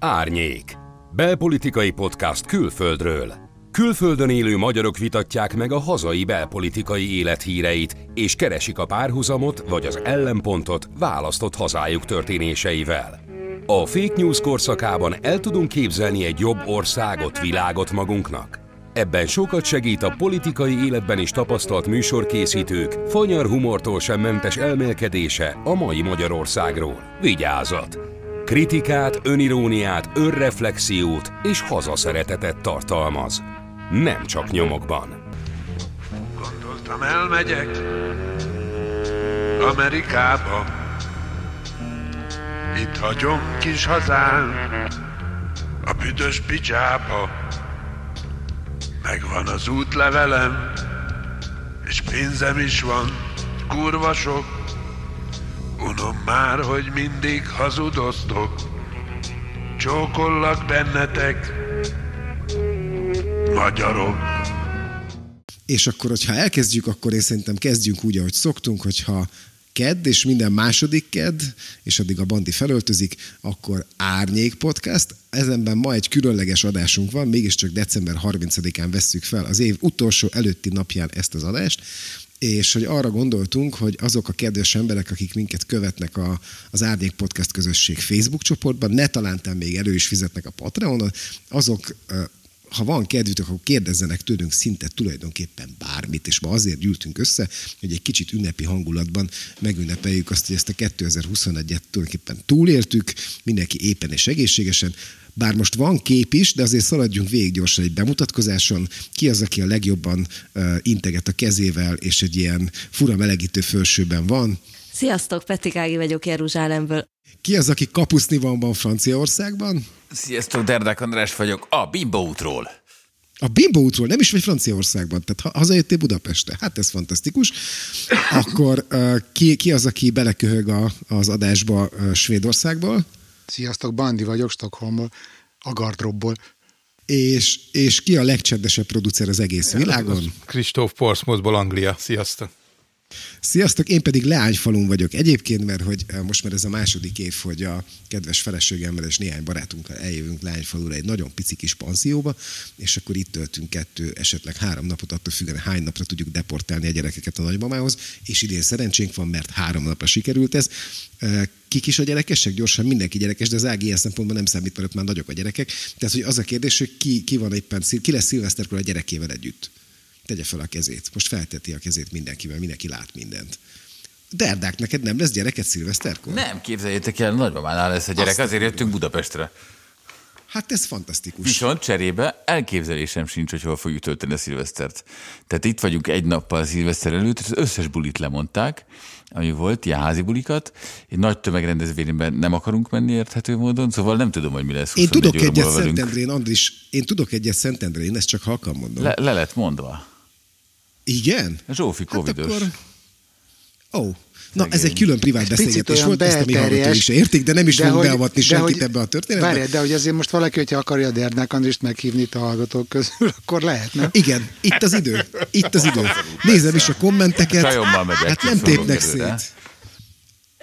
Árnyék. Belpolitikai podcast külföldről. Külföldön élő magyarok vitatják meg a hazai belpolitikai élethíreit, és keresik a párhuzamot vagy az ellenpontot választott hazájuk történéseivel. A fake news korszakában el tudunk képzelni egy jobb országot, világot magunknak? Ebben sokat segít a politikai életben is tapasztalt műsorkészítők fanyar humortól sem mentes elmélkedése a mai Magyarországról. Vigyázat! Kritikát, öniróniát, önreflexiót és hazaszeretetet tartalmaz. Nem csak nyomokban. Gondoltam elmegyek Amerikába Itt hagyom kis hazán A büdös picsába Megvan az útlevelem És pénzem is van Kurva sok Unom már, hogy mindig hazudoztok Csókollak bennetek Magyarok. És akkor, hogyha elkezdjük, akkor én szerintem kezdjünk úgy, ahogy szoktunk, hogyha kedd, és minden második kedd, és addig a bandi felöltözik, akkor Árnyék Podcast. Ezenben ma egy különleges adásunk van, mégiscsak december 30-án vesszük fel az év utolsó előtti napján ezt az adást, és hogy arra gondoltunk, hogy azok a kedves emberek, akik minket követnek a, az Árnyék Podcast közösség Facebook csoportban, ne talántán még elő is fizetnek a Patreonon, azok ha van kedvük, akkor kérdezzenek tőlünk szinte tulajdonképpen bármit, és ma azért gyűltünk össze, hogy egy kicsit ünnepi hangulatban megünnepeljük azt, hogy ezt a 2021-et tulajdonképpen túléltük, mindenki éppen és egészségesen, bár most van kép is, de azért szaladjunk végig gyorsan egy bemutatkozáson. Ki az, aki a legjobban uh, integet a kezével, és egy ilyen fura melegítő fölsőben van? Sziasztok, Petikági vagyok Jeruzsálemből. Ki az, aki kapuszni van, van Franciaországban? Sziasztok, Derdák András vagyok, a Bimbo útról. A Bimbo útról, nem is vagy Franciaországban, tehát ha hazajöttél Budapestre. Hát ez fantasztikus. Akkor uh, ki, ki az, aki beleköhög a, az adásba uh, Svédországból? Sziasztok, Bandi vagyok, Stockholmból, a Gardrobból. És, és ki a legcsendesebb producer az egész világon? Kristóf Portsmouthból, Anglia. Sziasztok! Sziasztok, én pedig Leányfalun vagyok egyébként, mert hogy eh, most már ez a második év, hogy a kedves feleségemmel és néhány barátunkkal eljövünk Leányfalura egy nagyon pici kis panzióba, és akkor itt töltünk kettő, esetleg három napot, attól függően hány napra tudjuk deportálni a gyerekeket a nagymamához, és idén szerencsénk van, mert három napra sikerült ez. Eh, kik is a gyerekesek? Gyorsan mindenki gyerekes, de az Ági ilyen szempontból nem számít, mert már nagyok a gyerekek. Tehát, hogy az a kérdés, hogy ki, ki van éppen, ki lesz szilveszterkor a gyerekével együtt tegye fel a kezét. Most felteti a kezét mindenkivel, mindenki lát mindent. Derdák, neked nem lesz gyereket szilveszterkor? Nem, képzeljétek el, nagymamánál lesz a gyerek, Azt azért jöttünk Budapestre. Hát ez fantasztikus. Viszont cserébe elképzelésem sincs, hogy hol fogjuk tölteni a szilvesztert. Tehát itt vagyunk egy nappal a szilveszter előtt, az összes bulit lemondták, ami volt, ilyen házi bulikat. Egy nagy tömegrendezvényben nem akarunk menni érthető módon, szóval nem tudom, hogy mi lesz. Én tudok egyet Szentendrén, Andris, én tudok egyet Szentendrén, ezt csak halkan mondom. Le, le lett mondva. Igen? Zsófi covidos. Hát akkor... Ó, Na, ez egy külön privát beszélgetés volt, ezt a mi hallgatói is értik, de nem is fogunk beavatni senkit hogy, ebbe a történetbe. Várj, de hogy azért most valaki, hogyha akarja a Dernák Andrist meghívni itt a hallgatók közül, akkor lehetne. Igen, itt az idő. Itt az idő. Nézem is a kommenteket. Hát nem tépnek szét.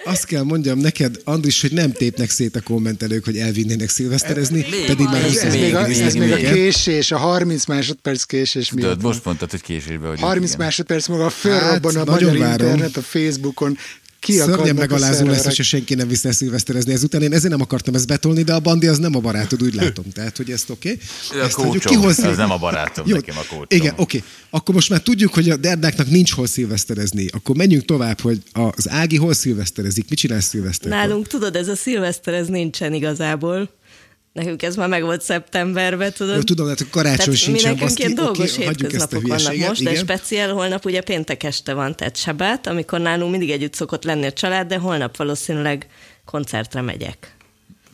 Azt kell mondjam neked, Andris, hogy nem tépnek szét a kommentelők, hogy elvinnének szilveszterezni, még, pedig már ez, ez, még, a, ez még a késés, a 30 másodperc késés miatt. Tudod, most mondtad, hogy késésbe vagy. 30 igen. másodperc maga fölrobban hát, a magyar várom. internet, a Facebookon, ki Szörnyen megalázó lesz, hogyha senki nem visz szilveszterezni ezután. Én ezért nem akartam ezt betolni, de a bandi az nem a barátod, úgy látom. Tehát, hogy ezt oké. Okay. A kócsom, ez nem a barátom, Jó, nekem a kócsom. Igen, oké. Okay. Akkor most már tudjuk, hogy a Derdáknak nincs hol szilveszterezni. Akkor menjünk tovább, hogy az Ági hol szilveszterezik. Mit csinál szilveszter? Nálunk tudod, ez a szilveszter, ez nincsen igazából. Nekünk ez már megvolt szeptemberben, tudod. Jó, tudom, hát karácsony tehát sincsen. Mi nekünk ilyen dolgos okay, hétköznapok vannak most, igen. de speciál holnap ugye péntek este van, tehát sebát, amikor nálunk mindig együtt szokott lenni a család, de holnap valószínűleg koncertre megyek.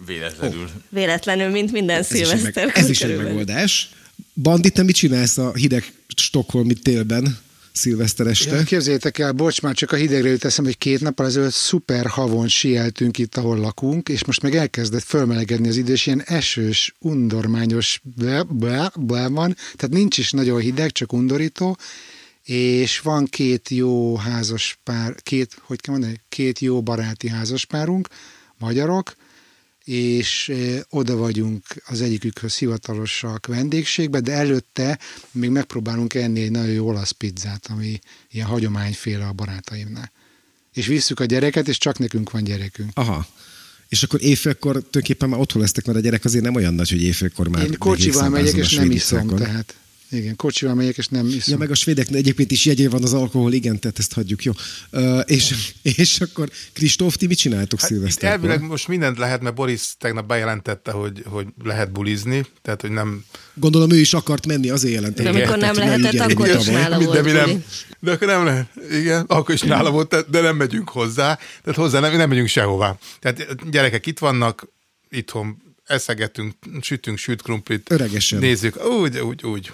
Véletlenül. Oh. Véletlenül, mint minden szilveszter. Ez is egy megoldás. Bandi, te mit csinálsz a hideg Stockholmi télben? Szilveszter este. Ja, képzeljétek el, bocs, már csak a hidegre jut eszem, hogy két nap ezelőtt szuper havon sieltünk itt, ahol lakunk, és most meg elkezdett fölmelegedni az idő, és ilyen esős, undormányos ble, ble, ble van, tehát nincs is nagyon hideg, csak undorító, és van két jó házas pár, két, hogy kell mondani, két jó baráti házaspárunk, magyarok, és oda vagyunk az egyikükhöz hivatalosak vendégségbe, de előtte még megpróbálunk enni egy nagyon jó olasz pizzát, ami ilyen hagyományféle a barátaimnál. És visszük a gyereket, és csak nekünk van gyerekünk. Aha. És akkor éjfélkor tulajdonképpen már otthon lesztek, mert a gyerek azért nem olyan nagy, hogy éjfélkor már Én kocsival megyek, és nem iszom, tehát igen, kocsival megyek, és nem iszom. Ja, meg a svédeknek egyébként is jegyé van az alkohol, igen, tehát ezt hagyjuk, jó. Uh, és, és akkor Kristóf, ti mit csináltok hát szilveszterkor? Elvileg most mindent lehet, mert Boris tegnap bejelentette, hogy, hogy lehet bulizni, tehát hogy nem... Gondolom ő is akart menni, azért jelentette. De amikor nem lehetett, akkor is nála volt. De, mi nem, de akkor nem lehet, igen, akkor is nála volt, de nem megyünk hozzá, tehát hozzá nem, nem megyünk sehová. Tehát gyerekek itt vannak, itthon eszegetünk, sütünk süt krumplit. Öregesen. Nézzük, úgy, úgy, úgy.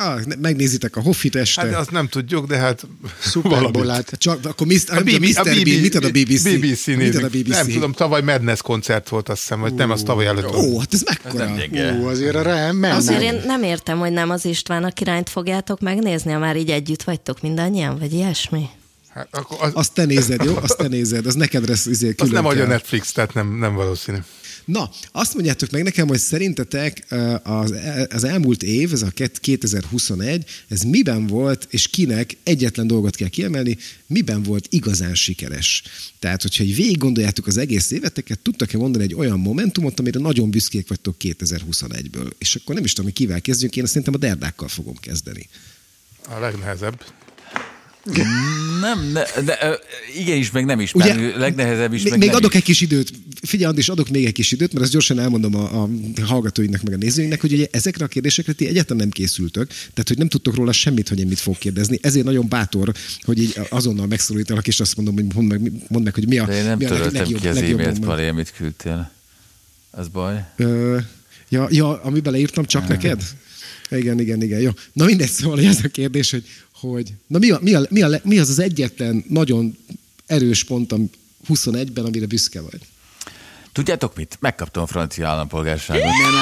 Ah, megnézitek a Hoffit este. Hát azt nem tudjuk, de hát Szuperbolát. Csak, akkor Mr. A, BB, a, BB, mit ad a BBC? BBC, mit ad a BBC? Nem tudom, tavaly Madness koncert volt, azt hiszem, vagy nem, az tavaly előtt Ó, hát ez mekkora. Ez Ó, azért a rám. Azért én nem értem, hogy nem az István a királyt fogjátok megnézni, ha már így együtt vagytok mindannyian, vagy ilyesmi. Hát akkor az... Azt te nézed, jó? Azt te nézed, az neked lesz izé külön Az nem adja Netflix, tehát nem, nem valószínű. Na, azt mondjátok meg nekem, hogy szerintetek az, az elmúlt év, ez a 2021, ez miben volt, és kinek egyetlen dolgot kell kiemelni, miben volt igazán sikeres. Tehát, hogyha egy végig gondoljátok az egész éveteket, tudtak-e mondani egy olyan momentumot, amire nagyon büszkék vagytok 2021-ből. És akkor nem is tudom, hogy kivel kezdjünk, én szerintem a derdákkal fogom kezdeni. A legnehezebb. Nem, de, de igenis, meg nem is. Ugye, legnehezebb is, meg még nem adok is. egy kis időt. Figyelj, Andis, adok még egy kis időt, mert azt gyorsan elmondom a, a hallgatóinknak, meg a nézőinknek, hogy ugye ezekre a kérdésekre ti egyáltalán nem készültök, tehát hogy nem tudtok róla semmit, hogy én mit fog kérdezni. Ezért nagyon bátor, hogy így azonnal megszólítalak, és azt mondom, hogy mondd meg, mondd meg hogy mi a, de én nem mi a leg, legjobb, ki az e-mailt, Pali, amit küldtél. Az baj? Ö, ja, ja, amiben leírtam csak ja. neked? Igen, igen, igen. Jó. Na mindegy, szóval ez a kérdés, hogy, hogy na mi, a, mi, a, mi, a, mi az az egyetlen nagyon erős pont a 21-ben, amire büszke vagy? Tudjátok mit? Megkaptam a francia állampolgárságot. Nem,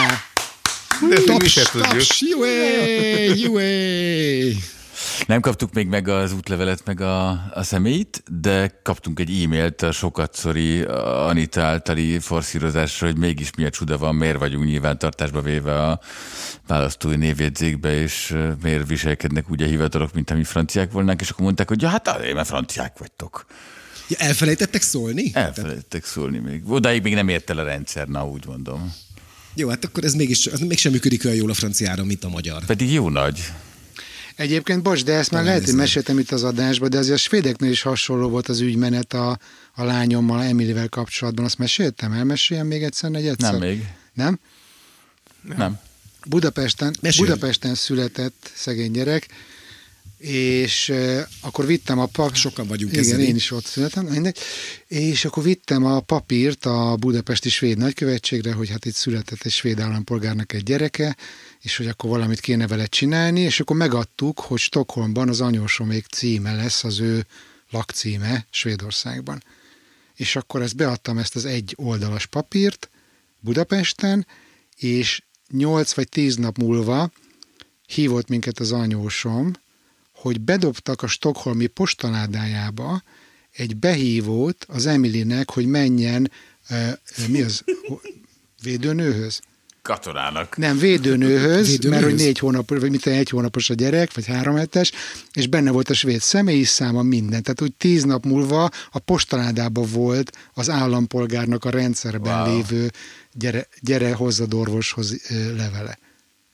nem. Taps, taps, jué, jué. Nem kaptuk még meg az útlevelet, meg a, a személyt, de kaptunk egy e-mailt a sokatszori Anita általi forszírozásra, hogy mégis milyen csuda van, miért vagyunk nyilvántartásba véve a választói névjegyzékbe, és miért viselkednek úgy a hivatalok, mint ami franciák volnánk, és akkor mondták, hogy ja, hát azért, mert franciák vagytok. Ja, elfelejtettek szólni? Elfelejtettek szólni még. Odáig még nem ért el a rendszer, na úgy mondom. Jó, hát akkor ez mégis, az mégsem működik olyan jól a franciára, mint a magyar. Pedig jó nagy. Egyébként, bocs, de ezt már lehet, hogy meséltem itt az adásban, de azért a svédeknél is hasonló volt az ügymenet a, a lányommal, Emilivel kapcsolatban. Azt meséltem? Elmeséljem még egyszer, egy egyszer? Nem még. Nem? Nem. Budapesten, Budapesten született szegény gyerek, és uh, akkor vittem a papírt. Sokan vagyunk Igen, ezzel. én is ott születtem, mindegy. És akkor vittem a papírt a budapesti svéd nagykövetségre, hogy hát itt született egy svéd állampolgárnak egy gyereke, és hogy akkor valamit kéne vele csinálni, és akkor megadtuk, hogy Stockholmban az anyósomék címe lesz az ő lakcíme Svédországban. És akkor ezt beadtam ezt az egy oldalas papírt Budapesten, és nyolc vagy tíz nap múlva hívott minket az anyósom, hogy bedobtak a stokholmi postaládájába egy behívót az Emilinek, hogy menjen, uh, mi az, védőnőhöz? Katonának. Nem, védőnőhöz, védőnőhöz? mert hogy négy hónap, vagy mit egy hónapos a gyerek, vagy három hetes, és benne volt a svéd személyi száma, minden. Tehát úgy tíz nap múlva a postaládában volt az állampolgárnak a rendszerben wow. lévő gyere, gyere hozzad orvoshoz levele.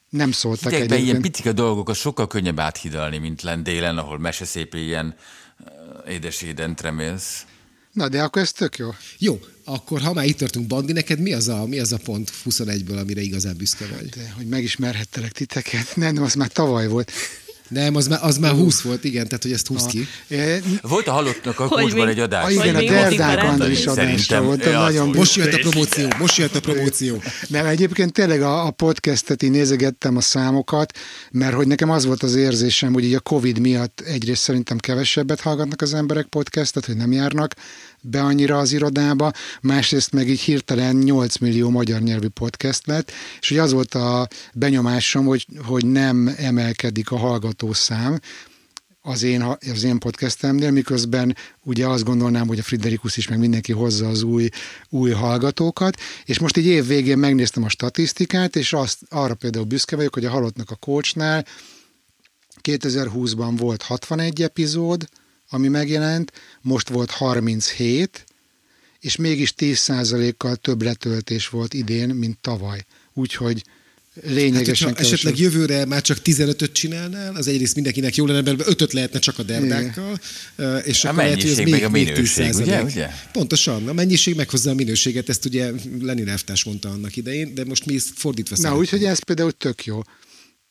Nem szóltak Hidegben egyébként. ilyen picike dolgokat sokkal könnyebb áthidalni, mint lent délen, ahol meseszép ilyen édeséden tremélsz. Na, de akkor ez tök jó. Jó, akkor ha már itt tartunk, Bandi, neked mi az a, mi az a pont 21-ből, amire igazán büszke vagy? De, hogy megismerhettelek titeket. Nem, nem, az már tavaly volt. Nem, az már, az már 20 volt, igen, tehát hogy ezt 20 ki. Volt a halottnak a kulcsban egy adás. A, igen, a Derdák Andris adásra volt. Nagyon most jött a promóció, most jött a promóció. Nem, egyébként tényleg a, a podcastet így nézegettem a számokat, mert hogy nekem az volt az érzésem, hogy így a Covid miatt egyrészt szerintem kevesebbet hallgatnak az emberek podcastet, hogy nem járnak be annyira az irodába, másrészt meg így hirtelen 8 millió magyar nyelvű podcast lett, és hogy az volt a benyomásom, hogy, hogy nem emelkedik a hallgatószám, az én, az én podcastemnél, miközben ugye azt gondolnám, hogy a Friderikus is meg mindenki hozza az új, új hallgatókat, és most így év végén megnéztem a statisztikát, és azt, arra például büszke vagyok, hogy a Halottnak a coachnál 2020-ban volt 61 epizód, ami megjelent, most volt 37, és mégis 10%-kal több letöltés volt idén, mint tavaly. Úgyhogy lényegesen hát, esetleg jövőre már csak 15-öt csinálnál, az egyrészt mindenkinek jó lenne, mert 5 lehetne csak a derdákkal, Igen. és a akkor lehet, hogy ez még, a minőség, még ugye, ugye? Pontosan, a mennyiség meghozza a minőséget, ezt ugye Lenin elvtárs mondta annak idején, de most mi fordítva Na, úgyhogy ez például tök jó.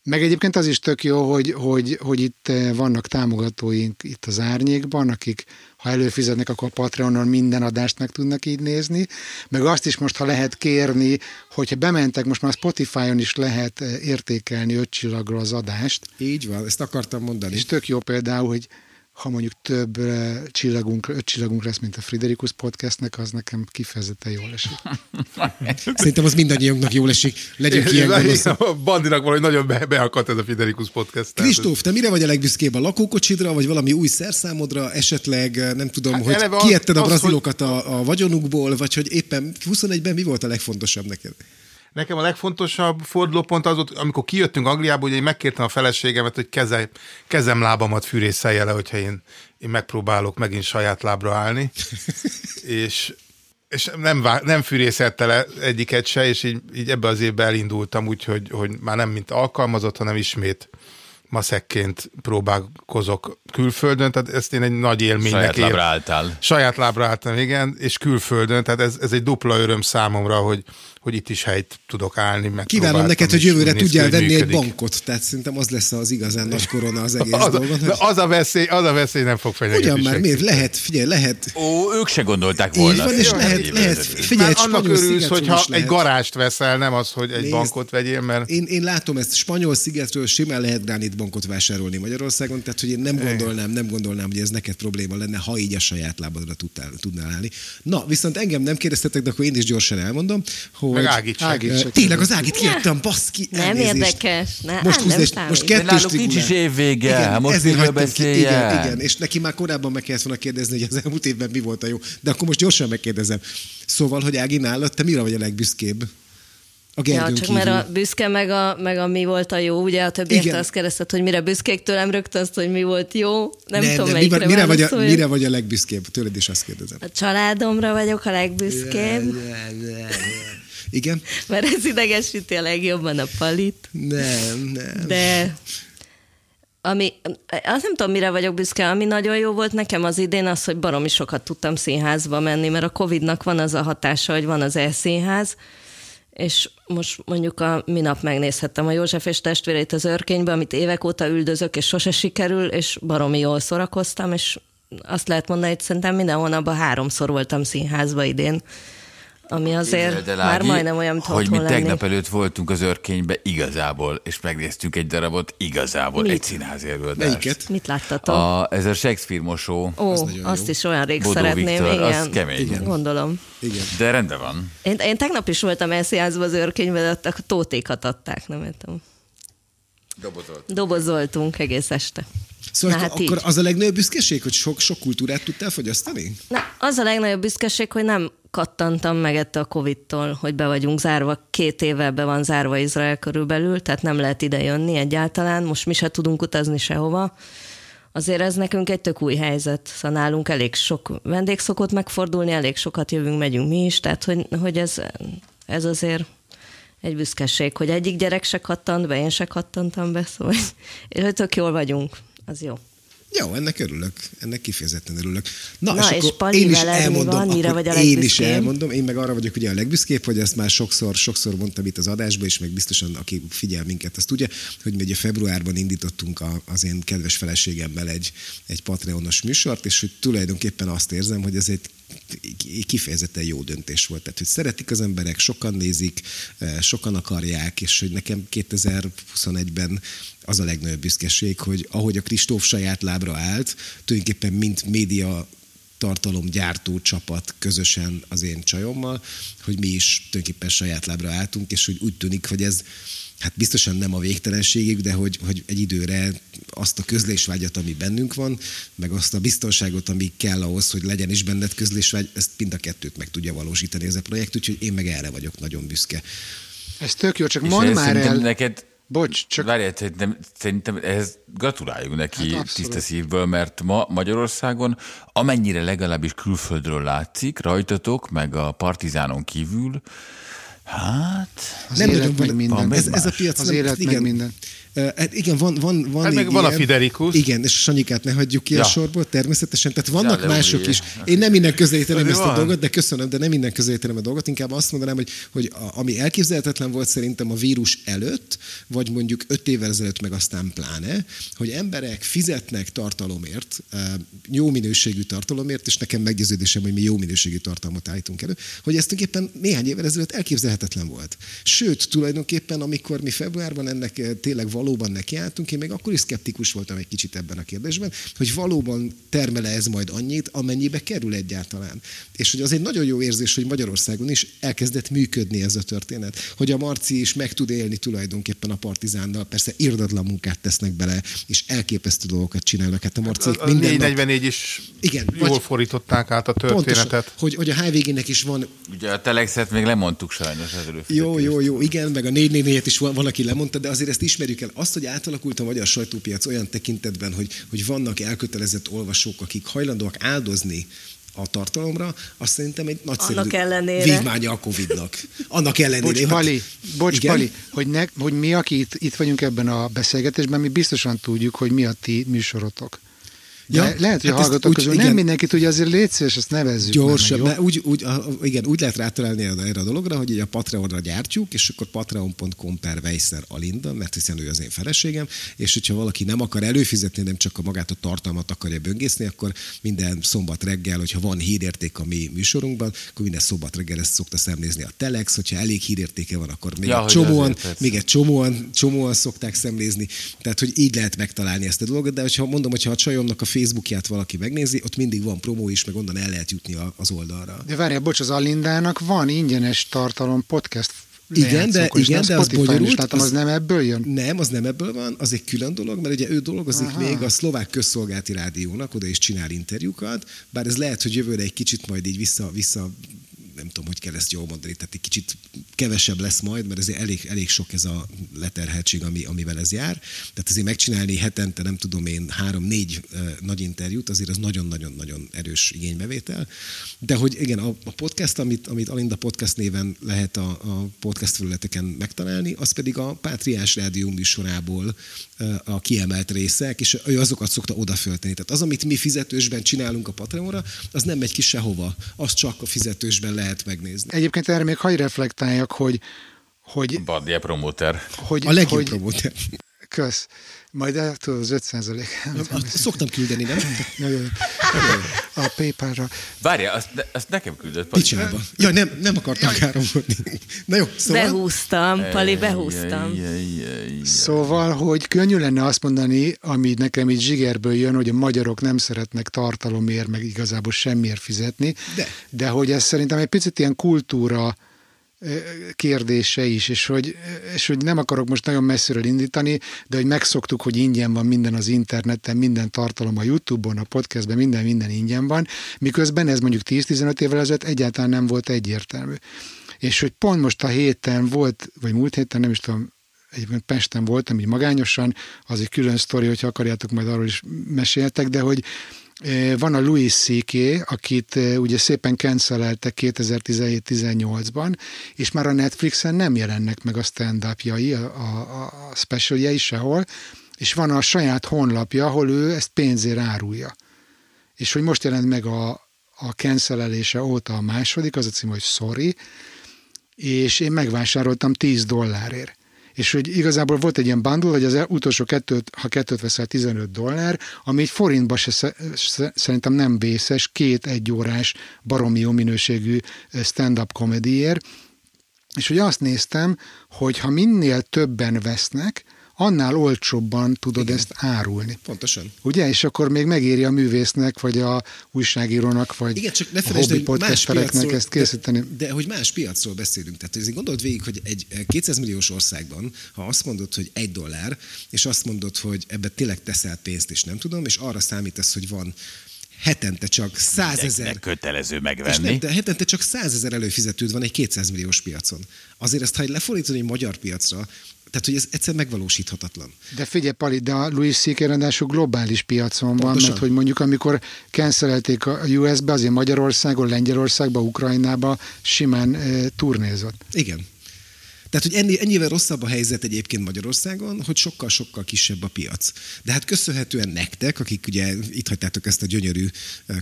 Meg egyébként az is tök jó, hogy, hogy, hogy itt eh, vannak támogatóink itt az árnyékban, akik ha előfizetnek, akkor Patreonon minden adást meg tudnak így nézni. Meg azt is most, ha lehet kérni, hogyha bementek, most már Spotify-on is lehet eh, értékelni öt csillagra az adást. Így van, ezt akartam mondani. És tök jó például, hogy ha mondjuk több csillagunk, öt csillagunk lesz, mint a Friderikus podcastnek, az nekem kifejezetten jól esik. Szerintem az mindannyiunknak jól esik. Legyünk ilyen A Bandinak valahogy nagyon be, beakadt ez a Friderikus podcast. Kristóf, te mire vagy a legbüszkébb? A lakókocsidra, vagy valami új szerszámodra? Esetleg nem tudom, hát hogy kietted a brazilokat hogy... a, a vagyonukból, vagy hogy éppen 21-ben mi volt a legfontosabb neked? Nekem a legfontosabb fordulópont az volt, amikor kijöttünk Angliából, hogy én megkértem a feleségemet, hogy keze, kezem lábamat fűrészelje le, hogyha én, én megpróbálok megint saját lábra állni. és és nem, nem fűrészette le egyiket se, és így, így ebbe az évbe elindultam, úgyhogy hogy már nem mint alkalmazott, hanem ismét maszekként próbálkozok külföldön, tehát ezt én egy nagy élménynek Saját lábra álltál. Saját lábra álltam, igen, és külföldön, tehát ez, ez egy dupla öröm számomra, hogy, hogy itt is helyt tudok állni. Meg Kívánom neked, hogy jövőre tudjál venni működik. egy bankot, tehát szerintem az lesz az igazán nagy korona az egész az, dolgon. Hogy... Az, a veszély, az a veszély nem fog fenyegetni. Ugyan már, miért? Lehet, figyelj, lehet. Ó, ők se gondolták volna. Így van, és lehet, lehet, figyelj, már annak örülsz, hogyha egy garást veszel, nem az, hogy egy Nézd, bankot vegyél, mert... Én, én látom ezt, spanyol szigetről simán lehet Gránit bankot vásárolni Magyarországon, tehát hogy én nem gondolnám, nem gondolnám, hogy ez neked probléma lenne, ha így a saját lábadra tudtál, tudnál állni. Na, viszont engem nem kérdeztetek, de akkor én is gyorsan elmondom, hogy... Meg Ágit, Ágit Tényleg az Ágit kiadtam, baszki. Nem érdekes. Ne, most húzd, nem most kettős nincs is évvége, igen, most miről beszéljen. Igen, igen, és neki már korábban meg kellett volna kérdezni, hogy az elmúlt évben mi volt a jó. De akkor most gyorsan megkérdezem. Szóval, hogy Ági nálad, te mire vagy a legbüszkébb? A ja, csak kívül. mert a büszke meg a, meg a mi volt a jó, ugye a többiek azt kérdezted, hogy mire büszkék tőlem rögtön azt, hogy mi volt jó. Nem, nem tudom, nem, melyikre mire, vagy a, mire vagy a legbüszkébb? Tőled is azt kérdezem. A családomra vagyok a legbüszkébb. Igen? Mert ez idegesíti a legjobban a palit. Nem, nem. De ami, azt nem tudom, mire vagyok büszke, ami nagyon jó volt nekem az idén, az, hogy baromi sokat tudtam színházba menni, mert a Covid-nak van az a hatása, hogy van az e-színház, és most mondjuk a minap megnézhettem a József és testvéreit az örkénybe, amit évek óta üldözök, és sose sikerül, és baromi jól szórakoztam, és azt lehet mondani, hogy szerintem minden hónapban háromszor voltam színházba idén ami azért de már majdnem olyan, mint Hogy mi lenni. tegnap előtt voltunk az örkénybe igazából, és megnéztünk egy darabot igazából, Mit? egy színházi előadást. Melyiket? Mit láttatok? A, ez a Shakespeare mosó. Ó, az azt jó. is olyan rég Bodó szeretném, Viktor, igen. Az kemény. Igen. Gondolom. Igen. De rendben van. Én, én tegnap is voltam elszínházba az örkénybe, de a tótékat adták, nem tudom. Dobozoltunk. Dobozoltunk egész este. Szóval Na, hát akkor így. az a legnagyobb büszkeség, hogy sok, sok kultúrát tudtál fogyasztani? Na, az a legnagyobb büszkeség, hogy nem kattantam meg ettől a Covid-tól, hogy be vagyunk zárva. Két éve be van zárva Izrael körülbelül, tehát nem lehet ide jönni egyáltalán. Most mi se tudunk utazni sehova. Azért ez nekünk egy tök új helyzet. Szóval nálunk elég sok vendég szokott megfordulni, elég sokat jövünk, megyünk mi is, tehát hogy, hogy ez, ez azért egy büszkeség, hogy egyik gyerek se kattant be, én se kattantam be, szóval és hogy tök jól vagyunk az jó. Jó, ennek örülök, ennek kifejezetten örülök. Na, Na és, és akkor én is elmondom, annyira vagy a én is elmondom, én meg arra vagyok ugye a legbüszkébb, hogy ezt már sokszor, sokszor mondtam itt az adásban, és meg biztosan aki figyel minket, azt tudja, hogy mi ugye februárban indítottunk a, az én kedves feleségemmel egy, egy Patreonos műsort, és hogy tulajdonképpen azt érzem, hogy ez egy kifejezetten jó döntés volt. Tehát, hogy szeretik az emberek, sokan nézik, eh, sokan akarják, és hogy nekem 2021-ben az a legnagyobb büszkeség, hogy ahogy a Kristóf saját lábra állt, tulajdonképpen mint média tartalomgyártó csapat közösen az én csajommal, hogy mi is tulajdonképpen saját lábra álltunk, és hogy úgy tűnik, hogy ez hát biztosan nem a végtelenségig, de hogy, hogy egy időre azt a közlésvágyat, ami bennünk van, meg azt a biztonságot, ami kell ahhoz, hogy legyen is benned közlésvágy, ezt mind a kettőt meg tudja valósítani ez a projekt, úgyhogy én meg erre vagyok nagyon büszke. Ez tök jó, csak mondd már el. Neked, Bocs, csak Várjál, szerintem, szerintem ehhez gratuláljunk neki Hát tiszta szívből, mert ma Magyarországon, amennyire legalábbis külföldről látszik, rajtatok, meg a partizánon kívül, hát... az nem élet meg minden. ez, ez a piac Az nem, élet meg igen, minden. Hát igen, van, van, van Hát meg így van a ilyen- Fiderikus. Igen, és a Sanyikát ne hagyjuk ki ja. a sorból, természetesen. Tehát vannak Ja, mások is. Én nem minden közelítenem ezt a van. dolgot, de köszönöm, de nem minden közelítenem a dolgot. Inkább azt mondanám, hogy, hogy a, ami elképzelhetetlen volt szerintem a vírus előtt, vagy mondjuk öt évvel ezelőtt, meg aztán pláne, hogy emberek fizetnek tartalomért, jó minőségű tartalomért, és nekem meggyőződésem, hogy mi jó minőségű tartalmat állítunk elő, hogy ez tulajdonképpen néhány évvel ezelőtt elképzelhetetlen volt. Sőt, tulajdonképpen, amikor mi februárban ennek tényleg valóban nekiálltunk, én még akkor is szkeptikus voltam egy kicsit ebben a kérdésben, hogy valóban termele ez majd annyit, amennyibe kerül egyáltalán. És hogy az egy nagyon jó érzés, hogy Magyarországon is elkezdett működni ez a történet. Hogy a Marci is meg tud élni tulajdonképpen a partizánnal, persze irdatlan munkát tesznek bele, és elképesztő dolgokat csinálnak. Hát a Marcik A minden nap 444 is Igen, jól vagy- fordították át a történetet. Pontosan, hogy, hogy a HVG-nek is van Ugye a Telexet még lemondtuk sajnos az előfizetést. Jó, jó, jó, igen, meg a 444 is van, van, aki lemondta, de azért ezt ismerjük el. Azt, hogy átalakult a magyar sajtópiac olyan tekintetben, hogy, hogy vannak elkötelezett olvasók, akik hajlandóak áldozni a tartalomra, azt szerintem egy nagyszerű Annak ellenére. vívmánya a Covid-nak. Annak ellenére. Bocs, Pali, bocs, Igen? Pali, hogy, ne, hogy mi, aki itt, itt vagyunk ebben a beszélgetésben, mi biztosan tudjuk, hogy mi a ti műsorotok. Ja, lehet, hogy hát hallgatók úgy- közül igen. nem mindenki tudja, azért légy szíves, ezt nevezzük Gyorsan, meg, mert úgy, úgy, a- igen, úgy lehet rátalálni erre a dologra, hogy így a Patreonra gyártjuk, és akkor patreon.com per Weisser Alinda, mert hiszen ő az én feleségem, és hogyha valaki nem akar előfizetni, nem csak a magát a tartalmat akarja böngészni, akkor minden szombat reggel, hogyha van hírérték a mi műsorunkban, akkor minden szombat reggel ezt szokta szemlézni a Telex, hogyha elég hírértéke van, akkor még Ja, egy csomóan, azért, még egy csomóan, csomóan szokták szemlézni. Tehát, hogy így lehet megtalálni ezt a dolgot, de hogyha mondom, hogyha a csajomnak a Facebookját valaki megnézi, ott mindig van promó is, meg onnan el lehet jutni a- az oldalra. De várjál, bocs, az Alindának van ingyenes tartalom podcast Igen, de, is, igen, de az Spotify-n is bonyolult. látom, az, nem ebből jön? Nem, az nem ebből van, az egy külön dolog, mert ugye ő dolgozik. Aha. még a szlovák közszolgálati rádiónak, oda is csinál interjúkat, bár ez lehet, hogy jövőre egy kicsit majd így vissza, vissza nem tudom, hogy kell ezt jól mondani, tehát egy kicsit kevesebb lesz majd, mert azért elég, elég sok ez a leterheltség, ami, amivel ez jár. Tehát azért megcsinálni hetente, nem tudom én, három-négy nagy interjút, azért az nagyon-nagyon-nagyon erős igénybevétel. De hogy igen, a, a podcast, amit, amit Alinda Podcast néven lehet a, a podcast felületeken megtalálni, az pedig a Pátriás Rádió műsorából a kiemelt részek, és ő azokat szokta odafölteni. Tehát az, amit mi fizetősben csinálunk a Patreonra, az nem megy ki sehova. Az csak a fizetősben lehet megnézni. Egyébként erre még hagy reflektáljak, hogy, hogy, Badia promóter. hogy, A legjobb hogy promóter. Kösz. Majd el tudod, az 5 százalék. Szoktam küldeni, nem? A PayPal-ra. Várja, azt, ne- azt nekem küldött. Pali. Picsába. Ja, nem, nem akartam káromkodni. Na jó, szóval... Behúztam, Pali, behúztam. Szóval, hogy könnyű lenne azt mondani, ami nekem így zsigerből jön, hogy a magyarok nem szeretnek tartalomért, meg igazából semmiért fizetni, De. de hogy ez szerintem egy picit ilyen kultúra kérdése is, és hogy, és hogy nem akarok most nagyon messziről indítani, de hogy megszoktuk, hogy ingyen van minden az interneten, minden tartalom a YouTube-on, a podcastben, minden, minden ingyen van, miközben ez mondjuk 10-15 évvel ezelőtt egyáltalán nem volt egyértelmű. És hogy pont most a héten volt, vagy múlt héten, nem is tudom, egyébként Pesten voltam, így magányosan, az egy külön sztori, hogyha akarjátok, majd arról is meséltek, de hogy van a Louis C.K., akit ugye szépen canceleltek 2017-18-ban, és már a Netflixen nem jelennek meg a stand-upjai, a, a, a specialjei sehol, és van a saját honlapja, ahol ő ezt pénzért árulja. És hogy most jelent meg a, a cancelelése óta a második, az a cím, hogy Sorry, és én megvásároltam 10 dollárért. És hogy igazából volt egy ilyen bundle, hogy az utolsó kettőt, ha kettőt veszel 15 dollár, ami egy forintba se, sze- sze- szerintem nem vészes, két egyórás baromi jó minőségű stand-up komediért, és hogy azt néztem, hogy ha minél többen vesznek, annál olcsóbban tudod Igen. ezt árulni. Pontosan. Ugye? És akkor még megéri a művésznek, vagy a újságírónak, vagy Igen, csak ne a felejtsd, hobbi piacról, ezt készíteni. De, de, hogy más piacról beszélünk. Tehát ezért gondold végig, hogy egy 200 milliós országban, ha azt mondod, hogy egy dollár, és azt mondod, hogy ebbe tényleg teszel pénzt, és nem tudom, és arra számítasz, hogy van hetente csak százezer... kötelező És megvenni. nem, de hetente csak százezer előfizetőd van egy 200 milliós piacon. Azért ezt, ha egy lefordítod egy magyar piacra, tehát, hogy ez egyszer megvalósíthatatlan. De figyelj, Pali, de a Louis C.K. ráadásul globális piacon van, Pontosan. mert hogy mondjuk amikor cancelelték a US-be, azért Magyarországon, Lengyelországba, Ukrajnába simán e, turnézott. Igen. Tehát, hogy ennyi, ennyivel rosszabb a helyzet egyébként Magyarországon, hogy sokkal-sokkal kisebb a piac. De hát köszönhetően nektek, akik ugye itt hagytátok ezt a gyönyörű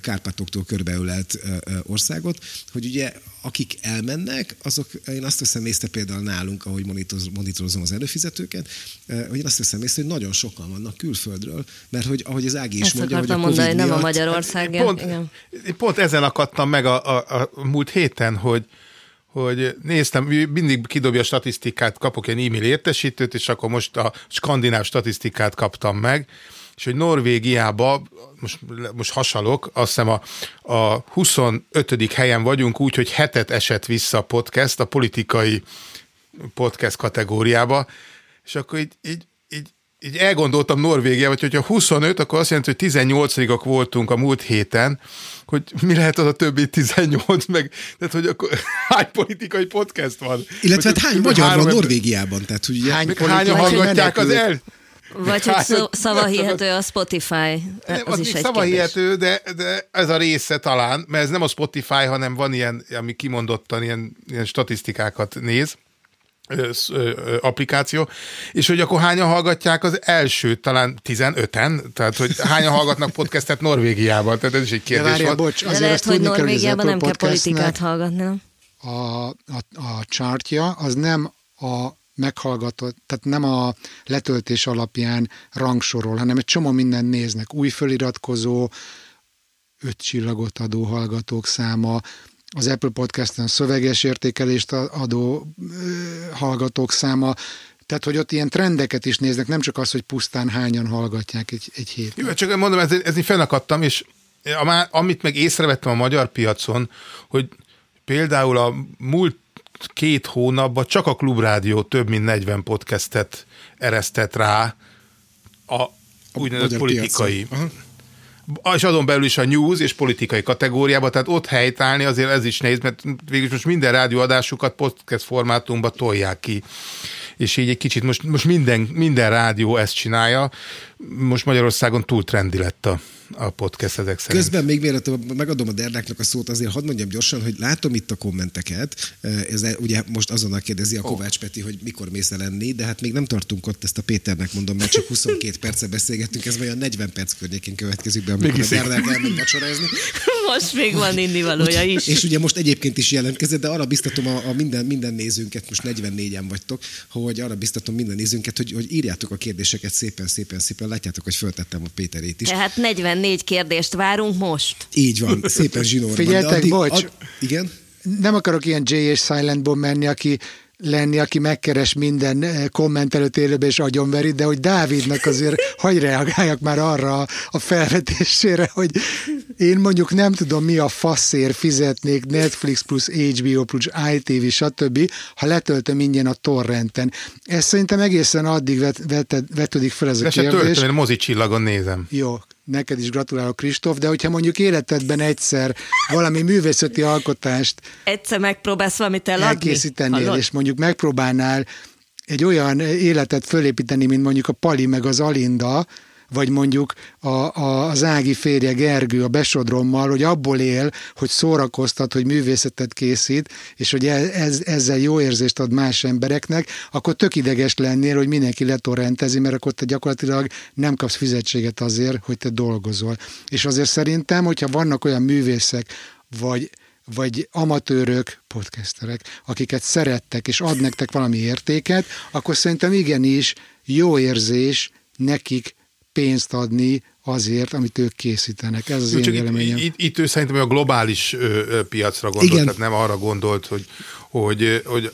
Kárpátoktól körbeölelt országot, hogy ugye akik elmennek, azok, én azt veszem észre például nálunk, ahogy monitoroz- monitorozom az előfizetőket, hogy én azt veszem észre, hogy nagyon sokan vannak külföldről, mert hogy ahogy az Ági is Ezt mondja, hogy a Covid mondani, nem a miatt, Magyarország. Pont, Igen. én pont ezen akadtam meg a, a, a múlt héten, hogy, hogy néztem, mindig kidobja a statisztikát, kapok egy e-mail értesítőt, és akkor most a skandináv statisztikát kaptam meg, és hogy Norvégiába, most, most hasalok, azt hiszem a, a 25. helyen vagyunk úgy, hogy hetet esett vissza a podcast a politikai podcast kategóriába, és akkor így, így, így, elgondoltam Norvégiába, hogy hogyha 25, akkor azt jelenti, hogy 18-ak voltunk a múlt héten, hogy mi lehet az a többi 18, meg, tehát hogy akkor hány politikai podcast van? Illetve Hogy hát hány magyar van Norvégiában? Tehát, hogy ugye, Hány Meg hányan hallgatják az menekült? el? Vagy hogy szó, szavahihető a Spotify. Nem, az, az, is egy szavahihető, de, de ez a része talán, mert ez nem a Spotify, hanem van ilyen, ami kimondottan ilyen, ilyen statisztikákat néz, applikáció, és hogy akkor hányan hallgatják az első, talán 15-en, tehát hogy hányan hallgatnak podcastet Norvégiában, tehát ez is egy De kérdés várjál, volt. bocs, De azért lehet, azt hogy Norvégiában nem kell politikát hallgatni, a, a, a chartja az nem a meghallgatott, tehát nem a letöltés alapján rangsorol, hanem egy csomó mindent néznek. Új feliratkozó, öt csillagot adó hallgatók száma, az Apple Podcast-en szöveges értékelést adó hallgatók száma, tehát, hogy ott ilyen trendeket is néznek, nem csak az, hogy pusztán hányan hallgatják egy, egy hét. Jó, csak mondom, ez, ez így fennakadtam, és amit meg észrevettem a magyar piacon, hogy például a múlt két hónapban csak a Klubrádió több mint 40 podcastet eresztett rá a úgynevezett politikai. piacon. Aha. És azon belül is a news és politikai kategóriába, tehát ott helytállni azért ez is nehéz, mert végülis most minden rádióadásukat podcast formátumba tolják ki. És így egy kicsit most, most minden, minden rádió ezt csinálja. Most Magyarországon túl trendi lett a, a podcast ezek szerint. Közben még mielőtt megadom a Derdáknak a szót, azért hadd mondjam gyorsan, hogy látom itt a kommenteket. Ez ugye most azonnal kérdezi a Kovács Peti, hogy mikor mész el enni, de hát még nem tartunk ott, ezt a Péternek mondom, mert csak 22 perce beszélgettünk, ez olyan 40 perc környékén következik be, amikor a Mégis- Derdák elmegy vacsorázni. Most még van indivalója is. És ugye most egyébként is jelentkezett, de arra biztatom a, a minden, minden nézőnket, most 44-en vagytok, hogy arra biztatom minden nézőnket, hogy, hogy írjátok a kérdéseket szépen, szépen, szépen. Látjátok, hogy föltettem a Péterét is. Tehát 44 kérdést várunk most. Így van, szépen zsinórban. Figyeltek, bocs. igen? nem akarok ilyen J és Silentból menni, aki lenni, aki megkeres minden eh, komment előtt élőbe és agyonveri, de hogy Dávidnak azért hagy reagáljak már arra a- felvetésére, hogy én mondjuk nem tudom, mi a faszér fizetnék Netflix plusz HBO plusz ITV, stb., ha letöltöm ingyen a torrenten. Ez szerintem egészen addig vet, vet, vetődik fel ez a De se kérdés. töltöm, én mozicsillagon nézem. Jó, neked is gratulálok, Kristóf, de hogyha mondjuk életedben egyszer valami művészeti alkotást Egyszer megpróbálsz valamit eladni. elkészítenél, Hallod? és mondjuk megpróbálnál egy olyan életet fölépíteni, mint mondjuk a Pali meg az Alinda, vagy mondjuk a, a, az Ági férje Gergő a Besodrommal, hogy abból él, hogy szórakoztat, hogy művészetet készít, és hogy ez, ez, ezzel jó érzést ad más embereknek, akkor tök ideges lennél, hogy mindenki letorrentezi, mert akkor te gyakorlatilag nem kapsz fizetséget azért, hogy te dolgozol. És azért szerintem, hogyha vannak olyan művészek, vagy vagy amatőrök, podcasterek, akiket szerettek, és ad nektek valami értéket, akkor szerintem igenis jó érzés nekik pénzt adni azért, amit ők készítenek. Ez az én csak itt, véleményem. itt, itt ő szerintem a globális ö, ö, piacra gondolt, Igen. tehát nem arra gondolt, hogy, hogy hogy,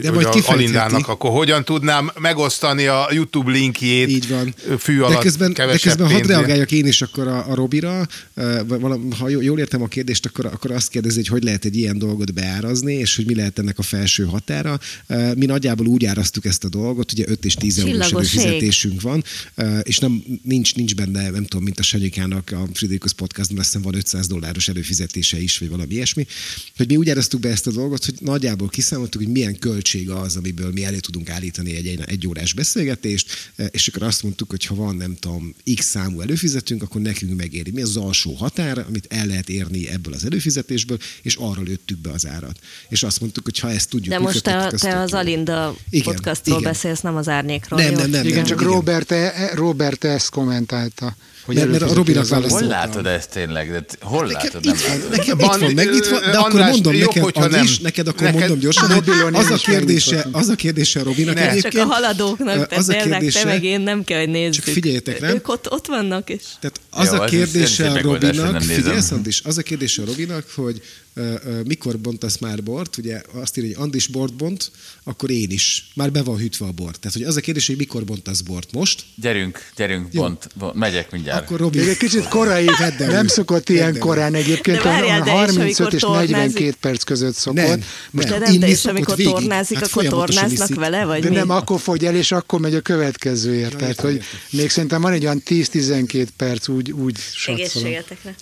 De hogy majd a. Alindának akkor hogyan tudnám megosztani a YouTube linkjét Így van. fű alatt de közben, de közben hadd reagáljak én is akkor a, a Robira. Ha jól értem a kérdést, akkor, akkor azt kérdezi, hogy hogy lehet egy ilyen dolgot beárazni, és hogy mi lehet ennek a felső határa. Mi nagyjából úgy áraztuk ezt a dolgot, ugye 5 és 10 eurós előfizetésünk van, és nem, nincs, nincs benne, nem tudom, mint a Sanyikának a Friderikus podcastban, azt hiszem van 500 dolláros előfizetése is, vagy valami ilyesmi, hogy mi úgy áraztuk be ezt a dolgot, hogy nagyjából kiszámoltuk, hogy milyen költsége az, amiből mi elő tudunk állítani egy, egy, egy órás beszélgetést, eh, és akkor azt mondtuk, hogy ha van, nem tudom, x számú előfizetünk, akkor nekünk megéri. Mi az, alsó határ, amit el lehet érni ebből az előfizetésből, és arra lőttük be az árat. És azt mondtuk, hogy ha ezt tudjuk, De most te, te az. Alinda Igen, podcastról igen. beszélsz, nem az árnyékról. Nem, jó? nem, nem. Igen, nem, csak Robert, e, Robert ezt kommentálta. Hogy Mert- mert a Robinak az válaszolt. Hol látod ezt tényleg? De hol Nekem látod? itt Nem van, látod. nekem Van, itt van megnyitva, de ö, akkor András, mondom jobb, neked, hogyha Andris, nem. neked akkor Neked- mondom gyorsan, A hogy az a is kérdése, az a kérdése Robinak Ne. egyébként. Csak a haladóknak, az a tényleg te kérdése, meg én nem kell, hogy nézzük. Csak figyeljetek, nem? Ők ott, ott vannak, és Tehát az Jó, a az is kérdése a Robinak, figyelsz Andis, az a kérdése a Robinak, hogy mikor bontasz már bort, ugye azt írja, hogy Andis bort bont, akkor én is. Már be van hűtve a bor. Tehát, hogy az a kérdés, hogy mikor bontasz bort most, Gyerünk, gyerünk, Jó. bont, bont, megyek mindjárt. akkor Robi... Még egy kicsit korai, Vedd elő. nem szokott ilyen korán egyébként, De várjál, a de és 35 amikor és tornázik? 42 perc között szokott. Nem, Most de nem. nem, de és amikor végig. tornázik, Hát akkor tornáznak iszik. vele, vagy de mi? nem akkor fogy el, és akkor megy a következőért. Ja, Tehát, hogy még szerintem van egy olyan 10-12 perc, úgy, úgy satszolom. Egészségetekre.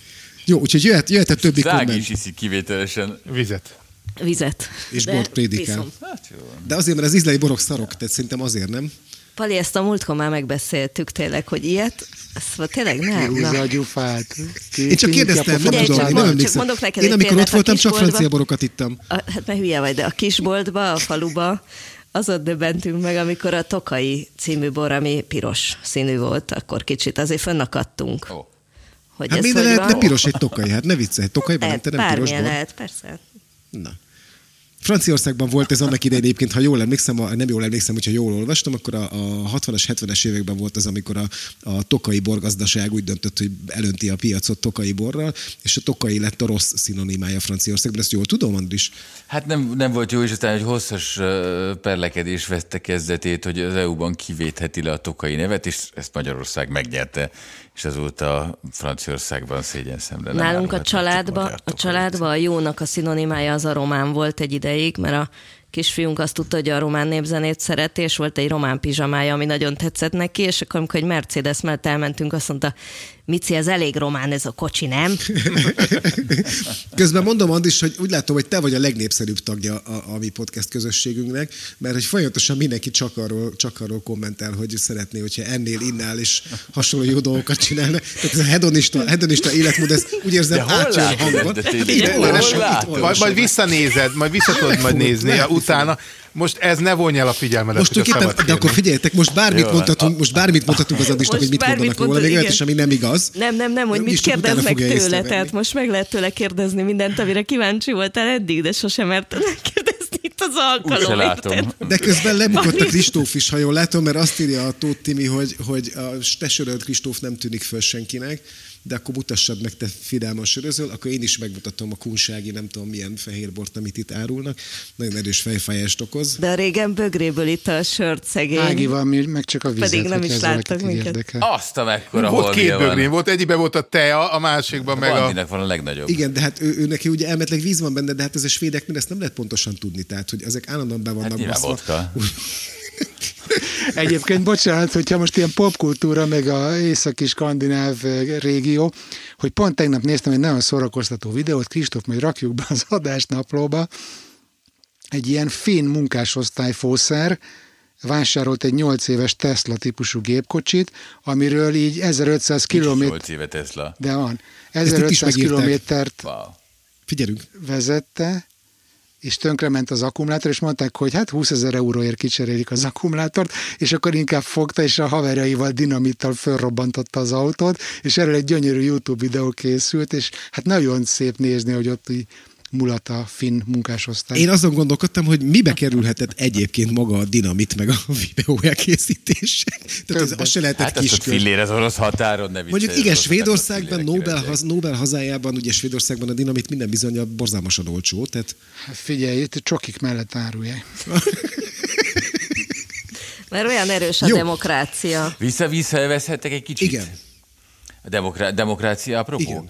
Jó, úgyhogy jöhet, jöhet a többi Drági komment. is iszik kivételesen. Vizet. Vizet. És De bort prédikál. Hát jó. De azért, mert az izlai borok szarok, tehát szerintem azért nem. Pali, ezt a múltkor már megbeszéltük tényleg, hogy ilyet, volt tényleg nem. Húzza Na. a gyufát. Én csak kérdeztem, nem tudom, csak nem csak emlékszem. mondok neked Én amikor ott voltam, csak francia borokat ittam. A, hát mert hülye vagy, de a kisboltba, a faluba, azon döbbentünk meg, amikor a Tokai című bor, ami piros színű volt, akkor kicsit azért fönnakadtunk. Ó. Hogy Hát ez minden hogy lehetne van. piros egy tokai, hát ne viccelj, tokaiban nem, Lehet, te nem piros bármilyen bor. lehet, persze. Na. Franciaországban volt ez annak idején egyébként, ha jól emlékszem, a, nem jól emlékszem, hogyha jól olvastam, akkor a, a 60-as, 70-es években volt az, amikor a, a tokai borgazdaság úgy döntött, hogy elönti a piacot tokai borral, és a tokai lett a rossz szinonimája Franciaországban. Ezt jól tudom, Andris? Hát nem, nem volt jó, és aztán egy hosszas perlekedés vette kezdetét, hogy az EU-ban kivétheti le a tokai nevet, és ezt Magyarország megnyerte, és azóta Franciaországban szégyen szemre. nem Nálunk a árulhatnak csak családba, magyar a családba a jónak a szinonimája az a román volt egy ideig, mert a kisfiunk azt tudta, hogy a román népzenét szereti, és volt egy román pizsamája, ami nagyon tetszett neki, és akkor, amikor egy Mercedes mellett elmentünk, azt mondta, Mici, ez elég román ez a kocsi, nem? Közben mondom, Andris, hogy úgy látom, hogy te vagy a legnépszerűbb tagja a, a mi podcast közösségünknek, mert hogy folyamatosan mindenki csak arról, csak arról kommentel, hogy szeretné, hogyha ennél, innál és hasonló jó dolgokat csinálna. Tehát ez a hedonista, hedonista életmód, ez úgy érzem átjön a hangon. olvasom. Majd, majd visszanézed, majd vissza tudod majd nézni utána. Most ez ne vonja el a figyelmedet, Most hogy a tulajdonképpen, de akkor figyeljetek, most bármit Jó mondhatunk, most bármit mondhatunk az Andrisnak, hogy mit mondanak róla, még olyat is, ami nem igaz. Nem, nem, nem, hogy mit kérdeznek fogja tőle, tehát most meg lehet tőle kérdezni mindent, amire kíváncsi voltál eddig, de sosem merted megkérdezni itt az alkalom. Látom. De közben lebukott a Kristóf is, ha jól látom, mert azt írja a Tóth Timi, hogy, hogy a te Kristóf nem tűnik föl senkinek, de akkor mutassad meg, te fidálman sörözöl, akkor én is megmutatom a kunsági, nem tudom milyen fehérbort, amit itt árulnak. Nagyon erős fejfájást okoz. De régen bögréből itt a sört szegény. Ági van, mi meg csak a vizet, Pedig nem is láttak minket. érdekel. Azt a mekkora Volt két van. bögrén, volt egyikben volt a tea, a másikban meg a... Van a legnagyobb. Igen, de hát ő, ő neki ugye elmetleg víz van benne, de hát ez a svédeknél ezt nem lehet pontosan tudni, tehát hogy ezek állandóan be vannak Hát baszva. Egyébként bocsánat, hogyha most ilyen popkultúra, meg a északi skandináv eh, régió, hogy pont tegnap néztem egy nagyon szórakoztató videót, Kristóf, majd rakjuk be az adásnaplóba, egy ilyen finn munkásosztály fószer, vásárolt egy 8 éves Tesla típusú gépkocsit, amiről így 1500 kilométer, 8 éve Tesla. de van, itt is 1500 megírták. kilométert Wow. Figyelünk. vezette, és tönkrement az akkumulátor, és mondták, hogy hát 20 ezer euróért kicserélik az akkumulátort, és akkor inkább fogta, és a haverjaival dinamittal fölrobbantotta az autót, és erről egy gyönyörű YouTube videó készült, és hát nagyon szép nézni, hogy ott így mulata finn munkásosztály. Én azon gondolkodtam, hogy mibe kerülhetett egyébként maga a dinamit, meg a videó elkészítése. Tehát az, az se lehetett Hát kis a fillér az orosz határon, ne Mondjuk igen, Svédországban, Nobel, haz, Nobel hazájában, ugye Svédországban a dinamit minden bizony borzalmasan olcsó, tehát Hát Figyelj, itt csokik mellett árulják. Mert olyan erős a Jó. demokrácia. Vissza-vissza elveszhettek egy kicsit? Igen. A demokra- demokrácia apropó? Igen.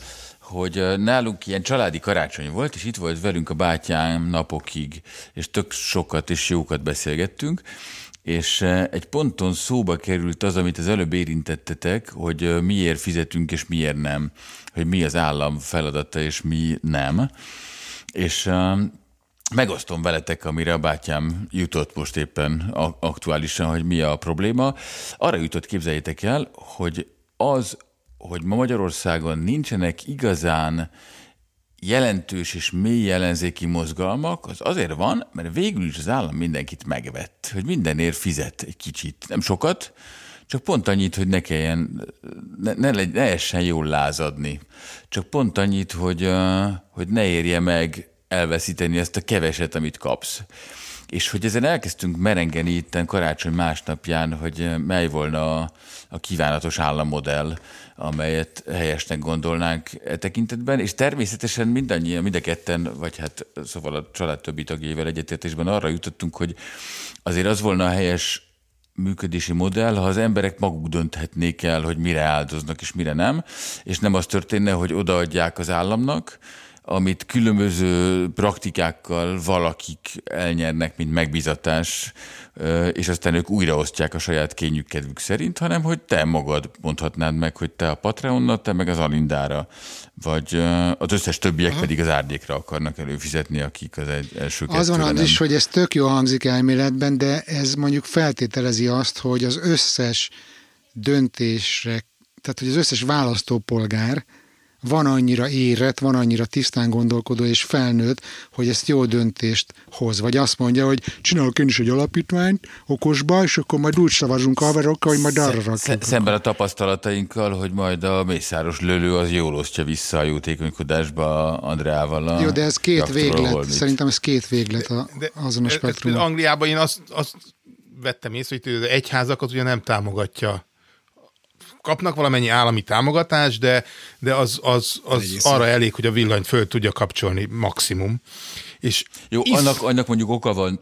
Hogy nálunk ilyen családi karácsony volt, és itt volt velünk a bátyám napokig, és tök sokat és jókat beszélgettünk, és egy ponton szóba került az, amit az előbb érintettetek, hogy miért fizetünk és miért nem, hogy mi az állam feladata és mi nem. És Megosztom veletek, amire a bátyám jutott most éppen aktuálisan, hogy mi a probléma. Arra jutott, képzeljétek el, hogy az, hogy ma Magyarországon nincsenek igazán jelentős és mély ellenzéki mozgalmak, az azért van, mert végül is az állam mindenkit megvett, hogy mindenért fizet egy kicsit, nem sokat, csak pont annyit, hogy ne kelljen, ne, ne, ne essen jól lázadni. Csak pont annyit, hogy, hogy ne érje meg elveszíteni ezt a keveset, amit kapsz. És hogy ezen elkezdtünk merengeni itten karácsony másnapján, hogy mely volna a, a kívánatos állammodell, amelyet helyesnek gondolnánk e tekintetben, és természetesen mindannyian, mind a ketten, vagy hát szóval a család többi tagjaival egyetértésben arra jutottunk, hogy azért az volna a helyes működési modell, ha az emberek maguk dönthetnék el, hogy mire áldoznak és mire nem, és nem az történne, hogy odaadják az államnak, amit különböző praktikákkal valakik elnyernek, mint megbizatás, és aztán ők újraosztják a saját kényük kedvük szerint, hanem hogy te magad mondhatnád meg, hogy te a Patreonnal, te meg az Alindára, vagy az összes többiek Aha. pedig az árnyékra akarnak előfizetni, akik az egy első Az van az is, hogy ez tök jó hangzik elméletben, de ez mondjuk feltételezi azt, hogy az összes döntésre, tehát hogy az összes választópolgár van annyira érett, van annyira tisztán gondolkodó és felnőtt, hogy ezt jó döntést hoz. Vagy azt mondja, hogy csinálok én is egy alapítványt, okosba, és akkor majd úgy szavazunk haverokkal, hogy majd arra Sze- rakjuk. Szemben a tapasztalatainkkal, hogy majd a mészáros lölő az jól osztja vissza a jótékonykodásba Andreával. A Jó, de ez két véglet. holmit. Szerintem ez két véglet a, azon a például Angliában én azt, azt vettem észre, hogy az egyházakat ugye nem támogatja. Kapnak valamennyi állami támogatást, de, de az, az, az arra elég, hogy a villanyt föl tudja kapcsolni maximum. És Jó, is- annak, annak mondjuk oka van,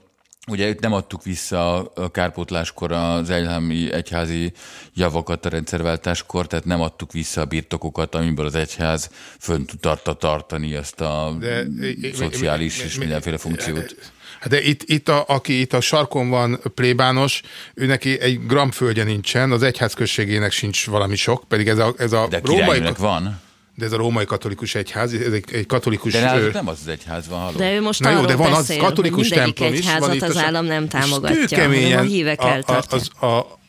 Ugye itt nem adtuk vissza a kárpótláskor az egyházi, egyházi javakat a rendszerváltáskor, tehát nem adtuk vissza a birtokokat, amiből az egyház fönn tudta tartani ezt a De- szociális mi- mi- és mi- mindenféle funkciót. Hát de itt, itt a, aki itt a sarkon van plébános, ő neki egy gram földje nincsen, az egyház községének sincs valami sok, pedig ez a, ez a De római, van. de ez a római katolikus egyház, ez egy, egy katolikus... De náluk nem az az egyház van, haló. De ő most Na jó, de van az beszél, katolikus hogy mindegyik templom is. van egyházat itt az a- állam nem támogatja, kőkeményen hanem a hívek a, a, az, a,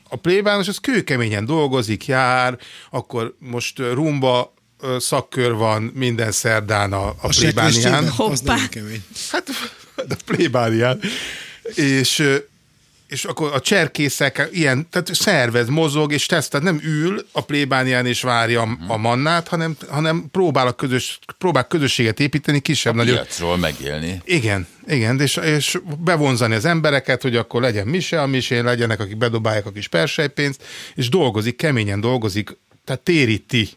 a plébános az kőkeményen dolgozik, jár, akkor most rumba szakkör van minden szerdán a, a A plébánián. az Hoppá. Hát a plébánián. És, és akkor a cserkészek ilyen, tehát szervez, mozog, és tesz, tehát nem ül a plébánián és várja a, a mannát, hanem, hanem próbál, a közös, próbál közösséget építeni, kisebb, nagyobb. Piacról megélni. Igen, igen, és, és bevonzani az embereket, hogy akkor legyen mise, a misén legyenek, akik bedobálják a kis persejpénzt, és dolgozik, keményen dolgozik, tehát téríti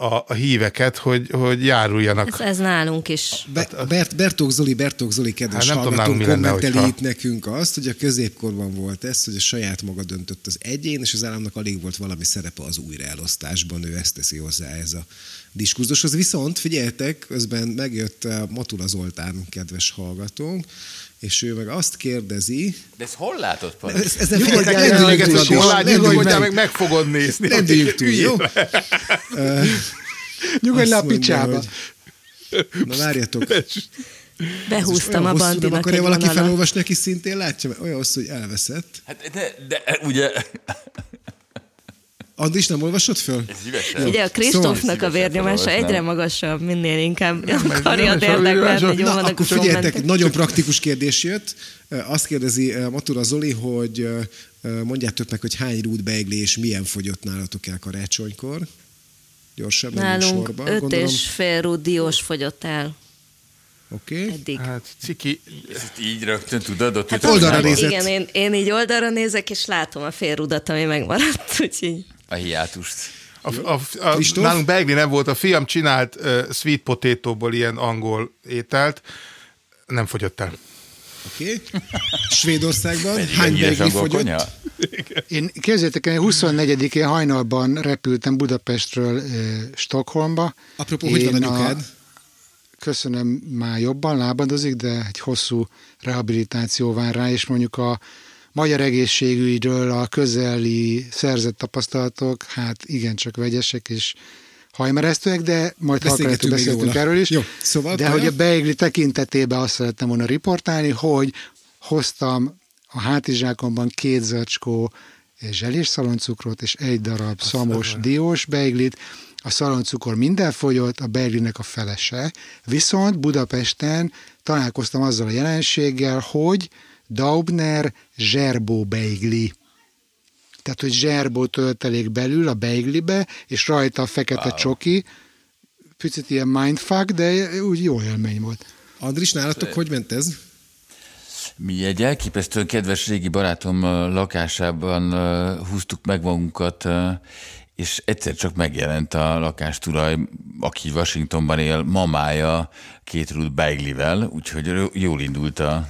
a, a híveket, hogy, hogy járuljanak. Ez, ez nálunk is. Be, Bert, Bertók Zoli, Bertók Zoli kedves Hát nem tudom, hallgató nálunk mi lenne, kommenteli itt nekünk azt, hogy a középkorban volt ez, hogy a saját maga döntött az egyén, és az államnak alig volt valami szerepe az újraelosztásban, ő ezt teszi hozzá ez a diskurzushoz. Viszont figyeljetek, közben megjött eh, Matula Zoltán, kedves hallgatónk, és ő meg azt kérdezi, De ezt hol látod, Pali? ez, ez nem Jól jaj, látjuk, rendüljünk hogy meg. meg meg fogod nézni. Rendüljük túl, jó? Nyugodj le a mondja, picsába. hogy- Na várjatok. Behúztam a bandinak akarja egy valaki vonalat. felolvasni, aki szintén látja, olyan hosszú, hogy elveszett. Hát de, de, ugye, Andis, nem olvasod föl? Ugye a Kristófnak a Szívesen vérnyomása egyre magasabb, minél inkább nem akarja olyan hogy Na, akkor a figyeljetek, nagyon praktikus kérdés jött. Azt kérdezi Matura Zoli, hogy mondjátok meg, hogy hány rút beigli és milyen fogyott nálatok el karácsonykor? Menjünk Nálunk sorba. öt Gondolom, és fél rúd diós fogyott el. Oké. Okay. Eddig. Hát ciki, Ezt így rögtön tudod, ott Hát oldalra nézett. Igen, én, én így oldalra nézek, és látom a félrudat, ami megmaradt, úgyhogy... A hiátust. a, a, a, Kristóf? nálunk beigli nem volt, a fiam csinált uh, sweet potato-ból ilyen angol ételt, nem fogyott el. Oké. Okay. Svédországban hány beigli fogyott? Én képzeljétek el, 24-én hajnalban repültem Budapestről eh, Stockholmba. Apropó, hogy van a Én nyukád? Köszönöm, már jobban lábadozik, de egy hosszú rehabilitáció vár rá, és mondjuk a magyar egészségügyről a közeli szerzett tapasztalatok, hát igencsak vegyesek és hajmeresztőek, de majd ha akarjátok Beszélgetünk beszéltünk erről is. Jó, szóval de hogy a beigli tekintetében azt szerettem volna riportálni, hogy hoztam a hátizsákomban két zacskó zselés szaloncukrot és egy darab szamos diós beiglit, a szaloncukor minden fogyott, a beiglinek a felese, viszont Budapesten találkoztam azzal a jelenséggel, hogy Daubner zserbó beigli. Tehát, hogy zserbó töltelék belül a beiglibe, és rajta a fekete wow. csoki, picit ilyen mindfuck, de úgy jó élmény volt. Andris, nálatok hogy ment ez? Mi egy elképesztően kedves régi barátom lakásában húztuk meg magunkat, és egyszer csak megjelent a lakástulaj, aki Washingtonban él, mamája két rút beiglivel, úgyhogy jól indult a,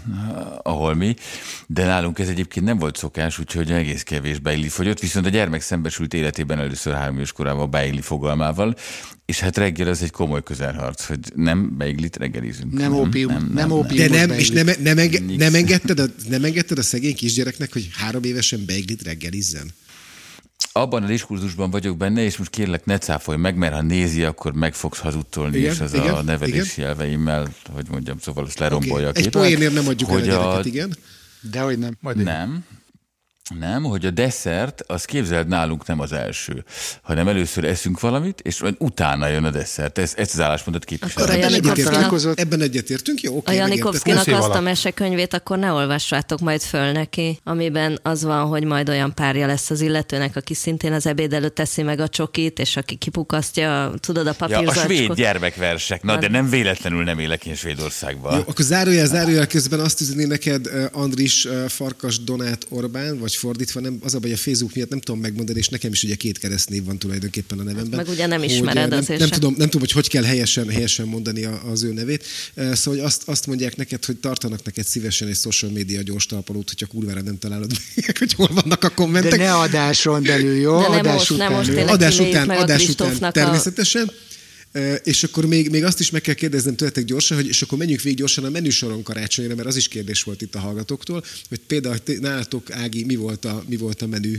a holmi, de nálunk ez egyébként nem volt szokás, úgyhogy egész kevés beigli fogyott, viszont a gyermek szembesült életében először három éves korában a beigli fogalmával, és hát reggel ez egy komoly közelharc, hogy nem beiglit reggelizünk. Nem ópium, nem ópium. De nem, és nem, nem, enge, nem, engedted a, nem engedted a szegény kisgyereknek, hogy három évesen beiglit reggelizzen? Abban a diskurzusban vagyok benne, és most kérlek, ne cáfolj meg, mert ha nézi, akkor meg fogsz hazudtolni, Igen, és az igen, a nevelési elveimmel, hogy mondjam, szóval azt lerombolja Oké. a Egy képet. poénért nem adjuk el a hogy gyereket, igen. Dehogy nem. Majd. Nem. Nem, hogy a desszert, az képzeld nálunk nem az első, hanem először eszünk valamit, és utána jön a desszert. Ez, ezt az álláspontot képviselem. Akkor a Ebben Janikovszkinak- egyetértünk, ebben egyetértünk, jó? A Oké, Janikovszkinak Köszi azt a mesekönyvét akkor ne olvassátok majd föl neki, amiben az van, hogy majd olyan párja lesz az illetőnek, aki szintén az ebéd előtt teszi meg a csokit, és aki kipukasztja, tudod, a Ja, a svéd gyermekversek. Na, de nem véletlenül nem élek én Svédországban. Jó, akkor zárójel, zárójel közben azt üzeni neked uh, Andris uh, Farkas Donát Orbán, vagy fordítva, nem, az a baj, a Facebook miatt nem tudom megmondani, és nekem is ugye két keresztnév van tulajdonképpen a nevemben. Meg ugye nem Hogy, ismered nem, azért nem sem. tudom, nem tudom, hogy hogy kell helyesen, helyesen mondani a, az ő nevét. Uh, Szóval hogy azt, azt mondják neked, hogy tartanak neked szívesen egy social media gyors talpalót, hogyha kurvára nem találod meg, hogy hol vannak a De kommentek. ne adáson belül, jó? De nem adás most, nem után. most jó? tényleg. adás után, meg a adás után a- természetesen. Ö, És akkor még, még azt is meg kell kérdeznem tőletek gyorsan, hogy és akkor menjünk végig gyorsan a menüsoron karácsonyra, mert az is kérdés volt itt a hallgatóktól, hogy például nálatok, Ági, mi volt a, mi volt a menü?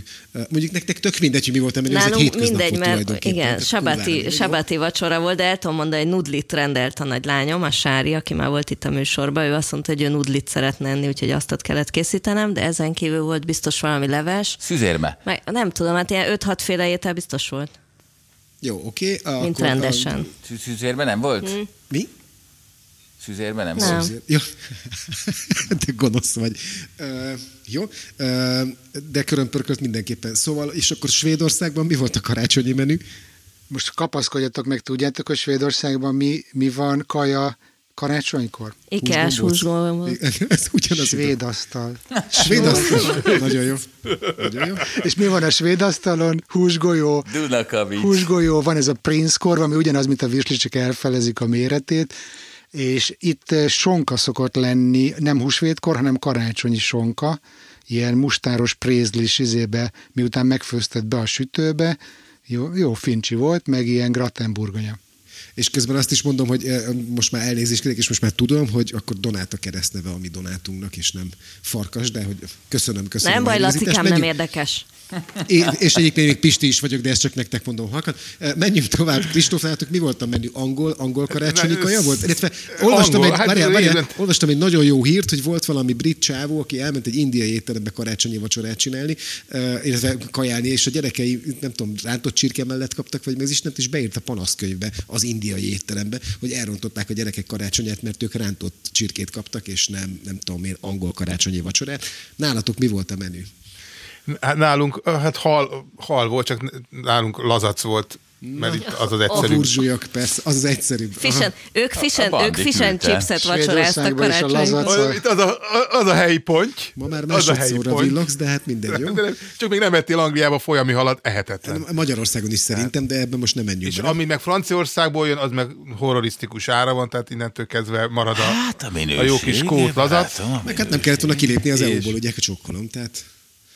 Mondjuk nektek tök mindegy, hogy mi volt a menü, ez egy Nálunk mindegy, mert igen, sabáti, sabáti vacsora volt, de el tudom mondani, hogy nudlit rendelt a nagylányom, a Sári, aki már volt itt a műsorban, ő azt mondta, hogy ő nudlit szeretne enni, úgyhogy azt ott kellett készítenem, de ezen kívül volt biztos valami leves. Szüzérme. Meg, nem tudom, hát ilyen 5-6 féle étel biztos volt, Jó, oké. Okay, mint rendesen. Szü- Szüzérme nem volt? Mi? Szüzérme nem, Nem. volt? Jó. De gonosz vagy. Uh, jó. Uh, de körömpörkölt mindenképpen. Szóval, és akkor Svédországban mi volt a karácsonyi menü? Most kapaszkodjatok meg, tudjátok, hogy Svédországban mi, mi van kaja karácsonykor? Ikás Húsgombóc. Ez ugyanaz. Svéd asztal. Svéd asztal. Nagyon jó. Nagyon jó. És mi van a svéd asztalon? Húsgolyó. Dunakavics. Húsgolyó, van ez a Prince korva, ami ugyanaz, mint a virsli, csak elfelezik a méretét, és itt eh, sonka szokott lenni, nem húsvétkor, hanem karácsonyi sonka, ilyen mustáros prézlis izébe, miután megfőzted be a sütőbe, jó, jó fincsi volt, meg ilyen gratenburgonya. És közben azt is mondom, hogy eh, most már elnézést kérek, és most már tudom, hogy akkor Donát a keresztneve a mi Donátunknak, és nem Farkas, de hogy köszönöm, köszönöm. Nem baj. Lacikám, nem érdekes. Én, és egyébként még Pisti is vagyok, de ezt csak nektek mondom halkan. Eh, Menjünk tovább. Kristóf, nálatok mi volt a menü? Angol, angol karácsonyi kaja volt? Illetve olvastam, Angol, egy, hát várjál, várjál, olvastam egy nagyon jó hírt, hogy volt valami brit csávó, aki elment egy indiai étterembe karácsonyi vacsorát csinálni, eh, illetve kajálni, és a gyerekei, nem tudom, rántott csirke mellett kaptak, vagy mi az Istent, és beírt a panaszkönyvbe az indiai étterembe, hogy elrontották a gyerekek karácsonyát, mert ők rántott csirkét kaptak, és nem, nem tudom én, angol karácsonyi vacsorát. Nálatok mi volt a menü? Hát nálunk, hát hal, hal volt, csak nálunk lazac volt mert itt az az A egyszerű. burzsúlyok, persze, az az egyszerűbb. Fish and, ők fish and, a ők küldte. chipset vacsoráztak a karácsonykor. itt az, a, az a helyi ponty. Ma már az a helyi másodszorra ponty. villogsz, de hát minden jó. De nem, csak még nem ettél Angliába folyami halat, ehetetlen. Magyarországon is szerintem, de ebben most nem menjünk És bele. ami meg Franciaországból jön, az meg horrorisztikus ára van, tehát innentől kezdve marad a, Hát a minőség. a jó kis barátom, a Meg hát nem kellett volna kilépni az EU-ból, ugye, a csokkolom, tehát...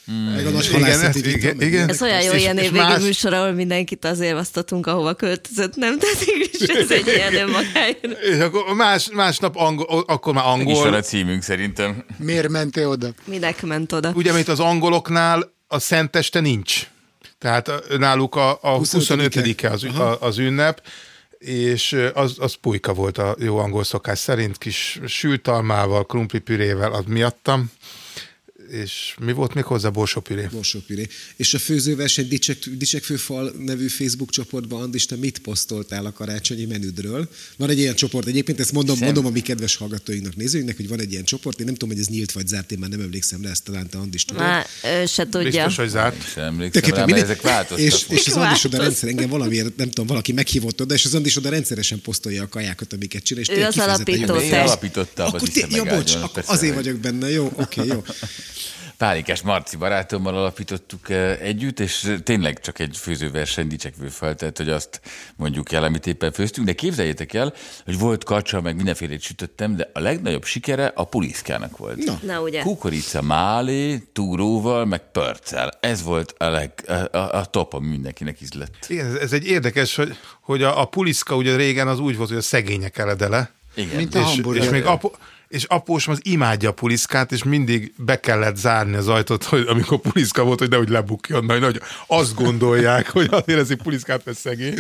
Meg a nagy Igen, ez- igen, meg igen. Ez olyan jó És- ilyen és évvégi más- műsor, ahol mindenkit azért vasztatunk, ahova költözött, nem? Tehát is ez egy ilyen önmagáért. És akkor más, másnap angol, akkor már Meg is van angol. a címünk szerintem. Miért mentél oda? Minek ment oda? Ugye, mint az angoloknál a szenteste nincs. Tehát náluk a, a 25-e az, a, az ünnep, és az, az pulyka volt a jó angol szokás szerint, kis sültalmával, krumplipürével, az miattam. És mi volt még hozzá? Borsópüré. Borsópüré. És a főzőverseny Dicsek, Dicsek Főfal nevű Facebook csoportban, Andis, te mit posztoltál a karácsonyi menüdről? Van egy ilyen csoport, egyébként ezt mondom, Szem. mondom a mi kedves hallgatóinknak, nézőinknek, hogy van egy ilyen csoport, én nem tudom, hogy ez nyílt vagy zárt, én már nem emlékszem rá, ezt talán te Andis tudod. Már ő se tudja. Biztos, hogy zárt. És emlékszem Tökéletes, rá, mindegy. ezek változtak. És, és az Andis oda rendszer, engem valamiért, nem tudom, valaki meghívott oda, és az Andis oda rendszeresen posztolja a kajákat, amiket csinál. És Ő az alapító Én alapítottam, Akkor ja, bocs, azért vagyok benne, jó, oké, jó. Pálinkás Marci barátommal alapítottuk eh, együtt, és tényleg csak egy főzőverseny dicsekvő fel, tehát hogy azt mondjuk el, amit éppen főztünk, de képzeljétek el, hogy volt kacsa, meg mindenfélét sütöttem, de a legnagyobb sikere a puliszkának volt. Na. Na ugye. Kukorica málé, túróval, meg pörccel. Ez volt a, leg, a, a, a top, ami mindenkinek ízlett. Igen, ez, ez egy érdekes, hogy, hogy a, a puliszka ugye régen az úgy volt, hogy a szegények eledele. Igen. Mint a és, hamburger. és még apo, és apósom az imádja a puliszkát, és mindig be kellett zárni az ajtót, hogy amikor puliszka volt, hogy nehogy lebukjon, mert nagy, azt gondolják, hogy azért ez egy puliszkát vesz szegény.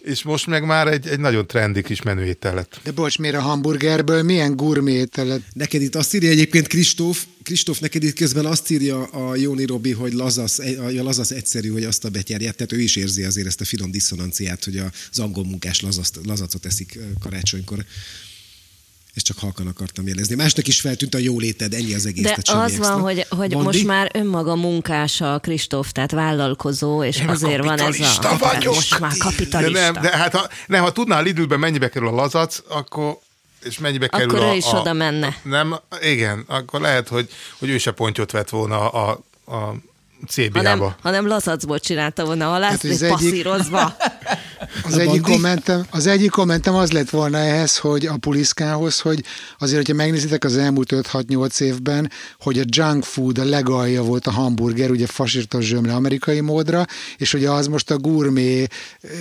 És most meg már egy, egy nagyon trendi kis menüétel lett. De bocs, miért a hamburgerből milyen gurmé ételet? Neked itt azt írja egyébként Kristóf, Kristóf neked itt közben azt írja a Jóni Robi, hogy lazasz, a lazasz egyszerű, hogy azt a betyárját, tehát ő is érzi azért ezt a finom diszonanciát, hogy az angol munkás lazaszt, lazacot eszik karácsonykor. És csak halkan akartam jelezni. Másnak is feltűnt a jóléted, ennyi az egész. De az van, extra. hogy, hogy Bandi? most már önmaga munkása a Kristóf, tehát vállalkozó, és Én azért van ez a... vagyok. Most már De, kapitalista. nem, de hát ha, nem, ha tudná a Lidlben mennyibe kerül a lazac, akkor és mennyibe Akkor kerül ő a, is a, oda menne. Nem, igen, akkor lehet, hogy, hogy ő se pontyot vett volna a, a, a hanem, CB-ába. hanem lazacból csinálta volna a halászt, hogy hát, az egyik- passzírozva. Az egyik, kommentem, az egyik kommentem az lett volna ehhez, hogy a puliszkához, hogy azért, hogyha megnézitek az elmúlt 5-6-8 évben, hogy a junk food a legalja volt a hamburger, ugye fasírtos zsömle amerikai módra, és ugye az most a gourmet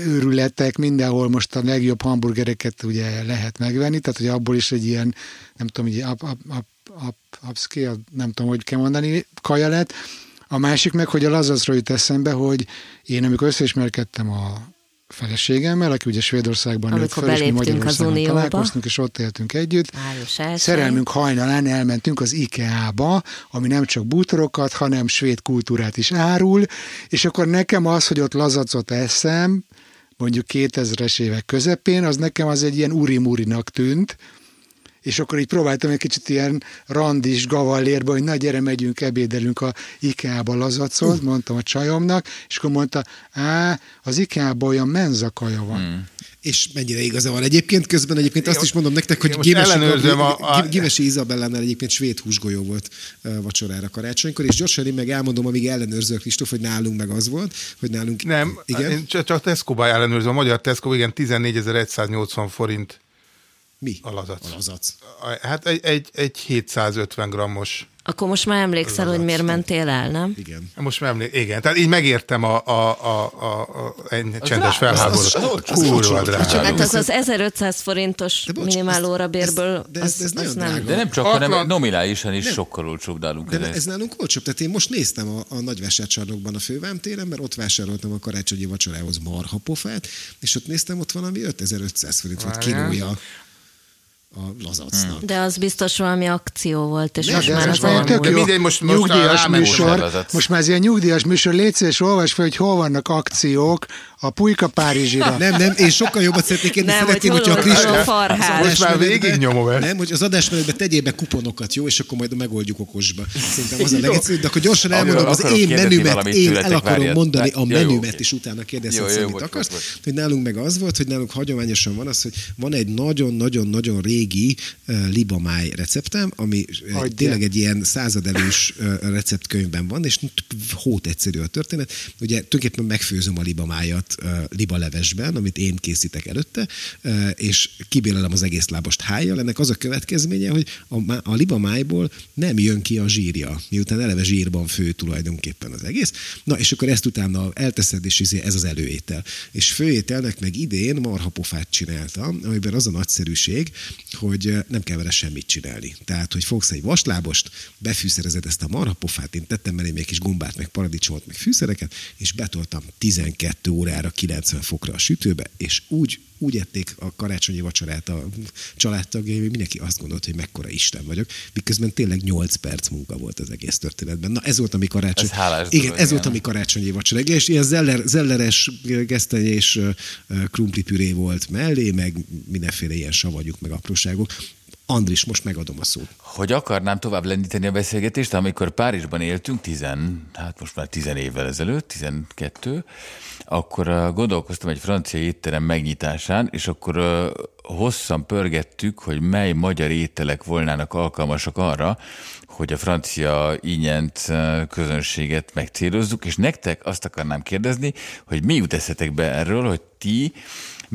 őrületek, mindenhol most a legjobb hamburgereket ugye lehet megvenni, tehát hogy abból is egy ilyen, nem tudom, így up, up, up, up, upscale, nem tudom, hogy kell mondani, kaja lett. A másik meg, hogy a lazacról jut eszembe, hogy én amikor összeismerkedtem a feleségemmel, aki ugye Svédországban nőtt Amikor fel, és mi az Magyarországon találkoztunk, és ott éltünk együtt. Szerelmünk hajnalán elmentünk az IKEA-ba, ami nem csak bútorokat, hanem svéd kultúrát is árul, és akkor nekem az, hogy ott lazacot eszem, mondjuk 2000-es évek közepén, az nekem az egy ilyen urimurinak tűnt, és akkor így próbáltam egy kicsit ilyen randis gavallérba, hogy na gyere, megyünk, ebédelünk a IKEA-ba lazacot, mondtam a csajomnak, és akkor mondta, á, az IKEA-ban olyan menzakaja van. Hmm. És mennyire igaza van egyébként, közben egyébként azt is mondom nektek, hogy Gabri- a- a- Gimesi Izabellánál egyébként svéd húsgolyó volt vacsorára karácsonykor, és gyorsan én meg elmondom, amíg ellenőrző Kristóf, hogy nálunk meg az volt, hogy nálunk... Nem, Igen? én csak, csak Tesco-ba ellenőrzöm, a magyar Tesco, igen, 14.180 forint Mi? a lazac. A lazac. Hát egy, egy, egy 750 grammos. Akkor most már emlékszel, hogy miért mentél el, nem? Igen. Most már emlék, igen, tehát így megértem a, a, a, a, a egy csendes az- az olcsó, Kurva drága. Hát az az 1500 forintos De bocs, minimálóra ez- bérből, ez- de ez- az, ez nagyon az nem. De nem csak, hanem nominálisan is sokkal olcsóbb nálunk. De ez. nálunk olcsóbb. Tehát én most néztem a, a nagyvásárcsarnokban a fővám téren, mert ott vásároltam a karácsonyi vacsorához marhapofát, és ott néztem, ott valami 5500 forint volt kilója. A lazacnak. De az biztos valami akció volt, és most de már az valami tök jó mindegy, most- most nyugdíjas műsor, most már ez ilyen nyugdíjas műsor, légy és olvasd fel, hogy hol vannak akciók a Pulyka Párizsira. Nem, nem, én sokkal jobbat szeretnék kérni. Nem, Szeretném, hogy hogyha a Kristóf a farház. az Most már adásmenetbe- végignyomom ezt. Nem, hogy az adásmenetbe tegyél be kuponokat, jó, és akkor majd megoldjuk okosba. Szerintem az a legegyszerűbb, de akkor gyorsan elmondom az én menümet, én el akarom mondani a menümet, és utána kérdezem, bocs, akarsz. Hogy nálunk meg az volt, hogy nálunk hagyományosan van az, hogy van egy nagyon-nagyon-nagyon régi uh, libamáj receptem, ami Adja. tényleg egy ilyen századelős receptkönyvben van, és hót egyszerű a történet. Ugye tulajdonképpen megfőzöm a libamájat libalevesben, amit én készítek előtte, és kibélelem az egész lábast hájjal. Ennek az a következménye, hogy a, a libamájból nem jön ki a zsírja, miután eleve zsírban fő tulajdonképpen az egész. Na, és akkor ezt utána elteszed, és izé, ez az előétel. És főételnek meg idén marhapofát csináltam, amiben az a nagyszerűség, hogy eh, nem kell vele semmit csinálni. Tehát, hogy fogsz egy vaslábost, befűszerezed ezt a marhapofát, én tettem mellé még kis gombát, meg paradicsomot, meg fűszereket, és betoltam 12 órára 90 fokra a sütőbe, és úgy úgy ették a karácsonyi vacsorát a családtagjai, hogy mindenki azt gondolt, hogy mekkora Isten vagyok, miközben tényleg 8 perc munka volt az egész történetben. Na ez volt a mi karácsony. Ez hálás Igen, dolog, ez volt a igen. mi karácsonyi vacsora. És ilyen zeller, zelleres, gesztenyés ö, ö, krumplipüré volt mellé, meg mindenféle ilyen savanyuk, meg apróságok. Andris, most megadom a szót. Hogy akarnám tovább lendíteni a beszélgetést, amikor Párizsban éltünk, tizen, hát most már tizen évvel ezelőtt, 12, akkor uh, gondolkoztam egy francia étterem megnyitásán, és akkor uh, hosszan pörgettük, hogy mely magyar ételek volnának alkalmasak arra, hogy a francia ínyent uh, közönséget megcélozzuk, és nektek azt akarnám kérdezni, hogy mi jut eszetek be erről, hogy ti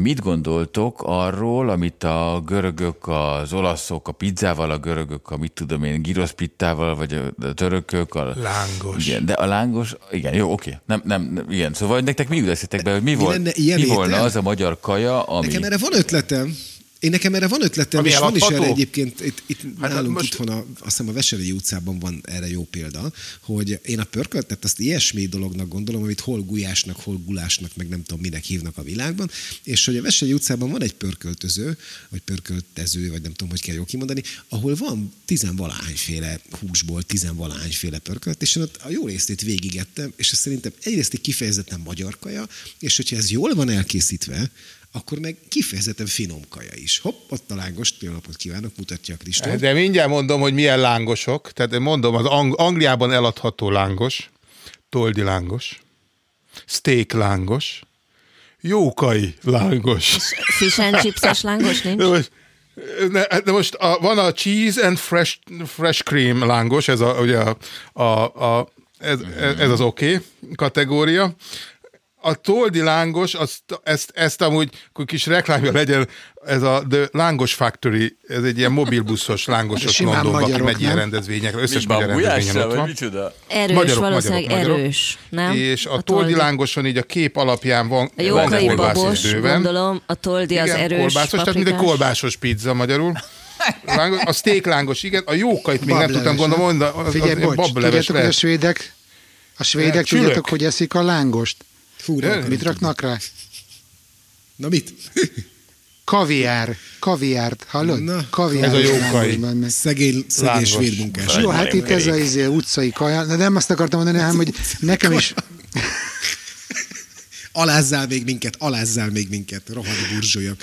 Mit gondoltok arról, amit a görögök, az olaszok, a pizzával, a görögök, a mit tudom én, giroszpittával, vagy a törökök? A, Lángos. Igen, de a lángos, igen, jó, oké, nem, nem, nem igen. Szóval nektek mi jut be, hogy mi, Mi volt, mi volna az a magyar kaja, ami... Nekem erre van ötletem. Én nekem erre van ötletem, Ami és van is erre egyébként, itt, itt Hát nálunk most- itthon, a, azt hiszem a Veselői utcában van erre jó példa, hogy én a pörköltet azt ilyesmi dolognak gondolom, amit hol gulyásnak, hol gulásnak, meg nem tudom minek hívnak a világban, és hogy a Veselői utcában van egy pörköltöző, vagy pörköltező, vagy nem tudom, hogy kell jól kimondani, ahol van tizenvalahányféle húsból, tizenvalahányféle pörkölt, és én ott a jó részét végigettem, és ez szerintem egyrészt egy kifejezetten magyar kaja, és hogyha ez jól van elkészítve, akkor meg kifejezetten finom kaja is. Hopp, ott a lángos, jó napot kívánok, mutatja a Kristóf. De mindjárt mondom, hogy milyen lángosok. Tehát én mondom, az Ang- Angliában eladható lángos, toldi lángos, steak lángos, jókai lángos. Fish and chipses lángos nincs? De most, ne, de most a, van a cheese and fresh, fresh cream lángos, ez, a, ugye a, a, a, ez, ez az oké okay kategória. A toldi lángos, azt, ezt, ezt amúgy, akkor kis reklámja legyen, ez a The Lángos Factory, ez egy ilyen mobilbuszos lángosos Londonba, aki megy ilyen rendezvényekre, összes Mi magyar rendezvényen ott van. micsoda? Erős, Magyarok, valószínűleg magyarok, erős, nem? És a, toldi lángoson így a kép alapján van, A van jókai kolbász is babos, bőven. gondolom, a toldi az Igen, erős kolbászos, tehát mint egy paprikás. kolbásos pizza magyarul. Lángos, a steak lángos, igen, a jókait még nem tudtam mondani, az, Figyelj, az bocs, bableves tudjátok, hogy a svédek, a svédek tudjátok, hogy eszik a lángost? Fú, nem, Mit raknak rá? Na mit? Kaviár. Kaviárt, hallod? Na, Kaviár ez a lángosban megy. Szegény, szegény Lángos. svéd munkás. Jó, hát itt ez a izé, utcai kaja. De nem azt akartam mondani, hanem, hogy nekem is, Alázzál még minket, alázzál még minket, rohadt burzsolyok.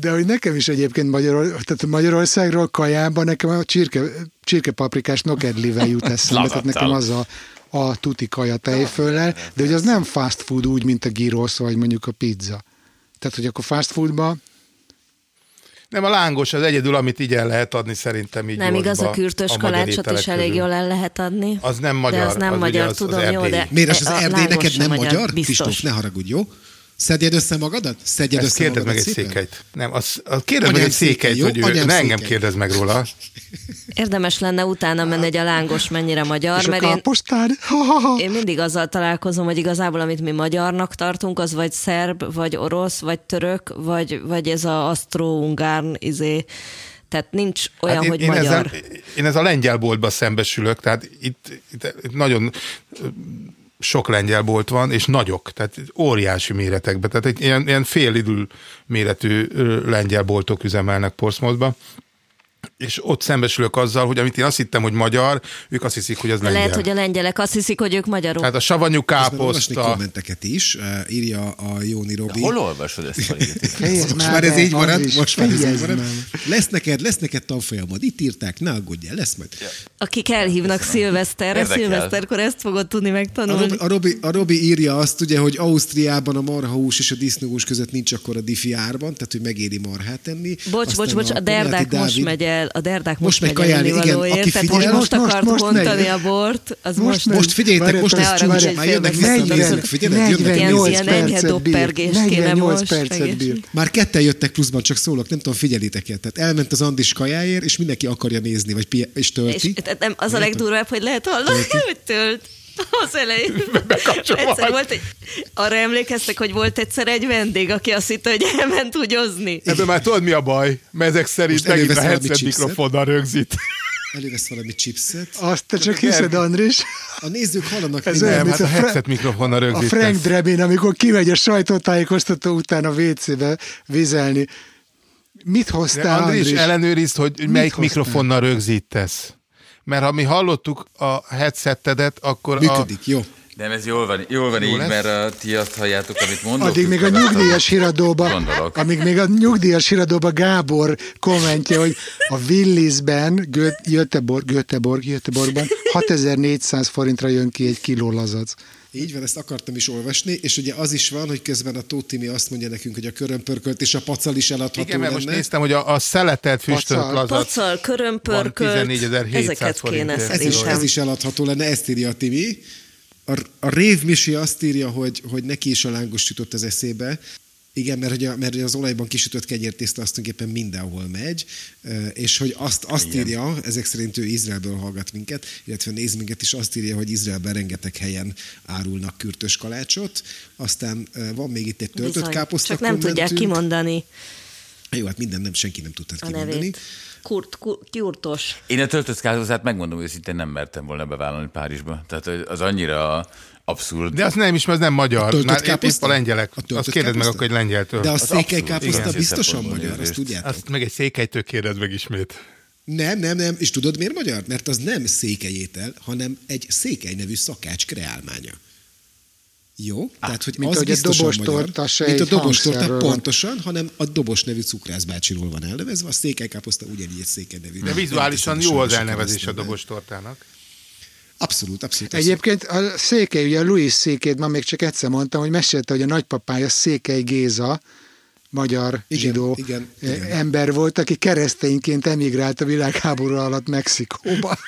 de hogy nekem is egyébként Magyaror, tehát Magyarországról kajában nekem a csirke, csirkepaprikás nokedlivel jut eszembe, tehát nekem az a, a tuti kaja tejföllel, de hogy az nem fast food úgy, mint a gyrosz, vagy mondjuk a pizza. Tehát, hogy akkor fast foodba Nem, a lángos az egyedül, amit így el lehet adni szerintem így Nem igaz, a kürtös magyar kalácsot is elég közül. jól el lehet adni. Az nem De magyar, az nem az magyar, az- az tudom, jó, erdélyi. de... Miért az, az a Erdély neked nem magyar? Biztos. Kristóf, ne haragudj, jó? Szedjed össze magadat? Szedjed Ezt össze kérdezd meg magadat egy szépen? székelyt. Nem, az, az kérdezd meg egy székelyt, hogy ő, ne engem kérdezd meg róla. Érdemes lenne utána menni, hogy a lángos mennyire magyar, és a mert én, én mindig azzal találkozom, hogy igazából amit mi magyarnak tartunk, az vagy szerb, vagy orosz, vagy török, vagy, vagy ez a asztro-ungárn izé. Tehát nincs olyan, Hát hogy én, magyar. Ezzel, én ez a lengyel boltba szembesülök, tehát itt, itt, itt nagyon sok lengyel bolt van, és nagyok, tehát óriási méretekben. Tehát egy ilyen, ilyen fél idő méretű ö, lengyel boltok üzemelnek Portsmouthba és ott szembesülök azzal, hogy amit én azt hittem, hogy magyar, ők azt hiszik, hogy az lengyel. Lehet, hogy a lengyelek azt hiszik, hogy ők magyarok. Tehát a savanyú káposzta, kommenteket is, uh, írja a Jóni Robi. Hol olvasod ezt a Most már ez így marad, most már ez így marad. Lesz neked, lesz neked tanfolyamod, itt írták, ne aggódjál, lesz majd. Akik elhívnak szilveszterre, szilveszterkor ezt fogod tudni A megtanulni. Robi, a, Robi, a Robi írja azt, ugye, hogy Ausztriában a marhahús és a disznóhús között nincs akkor a diffi árban, tehát hogy megéri marhát enni. Bocs, bocs, bocs, a Pogáti Derdák most megy el, a Derdák Most most, megy megy el kajálni, igen, ennivalóért, aki tehát figyel- hogy most, Most- akart most megy. bontani a bort, az Most most, megy. Most figyeljetek, Várjatok, most csúcs, hogy már jönnek vissza, figyelek, jönnek. 48 Ilyen enyhe percet bír. doppergés kéne 48 most, percet egész. bír. Már ketten jöttek pluszban, csak szólok, nem tudom, figyelitek-e. Tehát elment az Andis kajáért, és mindenki akarja nézni, vagy és És tölti. nem, az a legdurvább, hogy lehet hallani, hogy tölt. Az elején. Egyszer volt egy, arra emlékeztek, hogy volt egyszer egy vendég, aki azt hitte, hogy elment húgyozni. Ebben már tudod mi a baj? Mert ezek szerint Most megint a headset mikrofonnal rögzít. Elővesz valami chipset. Azt te csak hiszed, Andris. A nézők hallanak Ez minden. Nem, hát a a headset mikrofonnal A rögzítesz. Frank Drebin, amikor kimegy a sajtótájékoztató után a WC-be vizelni. Mit De hoztál, Andris, Andris? ellenőrizd, hogy melyik hoztál? mikrofonnal rögzítesz. Mert ha mi hallottuk a headsetedet, akkor a... Működik, jó. Nem, ez jól van, jól van Jó így, lesz? mert a, ti azt halljátok, amit mondok. Addig még a nyugdíjas híradóba, Gondolok. amíg még a nyugdíjas híradóba Gábor kommentje, hogy a Willisben, Gö- Göteborg, Göteborg, Göteborgban 6400 forintra jön ki egy kiló lazac. Így van, ezt akartam is olvasni, és ugye az is van, hogy közben a Tóth Timi azt mondja nekünk, hogy a körömpörkölt és a pacal is eladható Igen, mert most lenne. néztem, hogy a, a szeletelt füstölt Pacal. lazac. Pacal, körömpörkölt, 14.700 ezeket kéne forintért. Ez is, ez is eladható lenne, ezt írja a Timi. A, a Rév Misi azt írja, hogy, hogy neki is a lángos jutott az eszébe. Igen, mert, hogy a, mert az olajban kisütött kenyértészta azt tulajdonképpen mindenhol megy, és hogy azt, azt írja, ezek szerint ő Izraelből hallgat minket, illetve néz minket, és azt írja, hogy Izraelben rengeteg helyen árulnak kürtös kalácsot. Aztán van még itt egy töltött Bizony, káposzta Csak nem tudják kimondani Jó, hát minden nem, senki nem tudta a kimondani. nevét. Kurt, kurt, kurtos. Én a töltött kávézát megmondom őszintén nem mertem volna bevállalni Párizsba. Tehát az annyira abszurd. De az nem is, mert az nem magyar. töltött Már épp, a lengyelek. A Azt kérdezd meg akkor egy lengyeltől. De a Az székely abszolút, káposzta igen. biztosan magyar, azt tudjátok? Azt meg egy székelytől kérdezd meg ismét. Nem, nem, nem. És tudod miért magyar? Mert az nem székelyétel, hanem egy székely nevű szakács kreálmánya. Jó? Tehát, hogy mint az ahogy a biztosan dobostorta magyar. se Mint a hangszerről van. pontosan, hanem a dobos nevű cukrászbácsiról van elnevezve, a székelykáposzta ugyanígy egy székely nevű. De vizuálisan jó az elnevezés a keresztbe. dobostortának. Abszolút, abszolút. abszolút. Egyébként a Székely, ugye a Louis Székét ma még csak egyszer mondtam, hogy mesélte, hogy a nagypapája Székely Géza, magyar Igen, zsidó igen, eh, igen. ember volt, aki keresztényként emigrált a világháború alatt Mexikóba.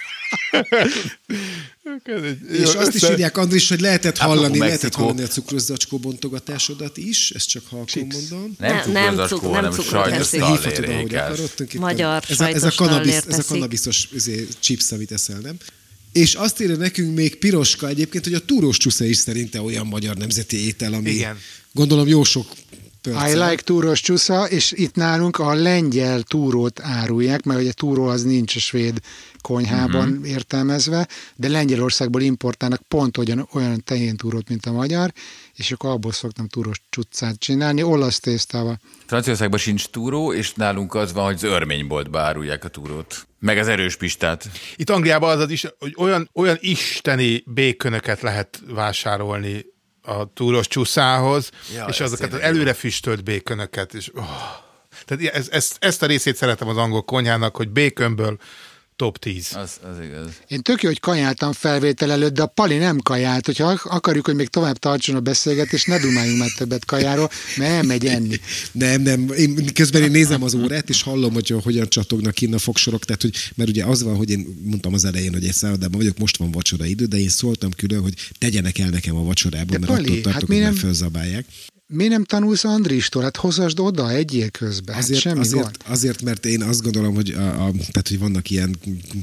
És azt is írják, Andris, hogy lehetett hallani, Apropó lehetett hallani a cukrozacskó bontogatásodat is, ezt csak halkon mondom. Nem Ne- nem cukrozzacskó, cuk- nem hanem ahogy tallérékás. Magyar ez a, ez a tallért ez a teszik. kannabiszos izé, chips, amit eszel, nem? És azt írja nekünk még Piroska egyébként, hogy a túrós csusza is szerinte olyan magyar nemzeti étel, ami Igen. gondolom jó sok pörce. I like túros csusza, és itt nálunk a lengyel túrót árulják, mert ugye túró az nincs a svéd konyhában uh-huh. értelmezve, de Lengyelországból importálnak pont olyan, olyan tehén túrót, mint a magyar, és akkor abból szoktam túros csutcát csinálni, olasz tésztával. Franciaországban sincs túró, és nálunk az van, hogy az örményboltba árulják a túrót. Meg az erős pistát. Itt Angliában az, az is, hogy olyan, olyan isteni békönöket lehet vásárolni a túros csuszához, Ja, és ez azokat az előre füstölt békönöket. És, oh. Tehát ez, ezt, ezt a részét szeretem az angol konyhának, hogy békönből top 10. Az, az igaz. Én tök jó, hogy kajáltam felvétel előtt, de a Pali nem kajált. Hogyha ak- akarjuk, hogy még tovább tartson a beszélgetés, ne dumáljunk már többet kajáról, mert elmegy enni. Nem, nem. Én közben én nézem az órát, és hallom, hogy hogyan csatognak ki a fogsorok. Tehát, hogy, mert ugye az van, hogy én mondtam az elején, hogy egy szállodában vagyok, most van vacsora idő, de én szóltam külön, hogy tegyenek el nekem a vacsorából, De mert Pali, attól tartok, hát hogy mi nem nem- fölzabálják. Miért nem tanulsz Andristól? Hát hozasd oda, egyél közben. Hát Azért, semmi azért, gond. azért, mert én azt gondolom, hogy, a, a, tehát, hogy vannak ilyen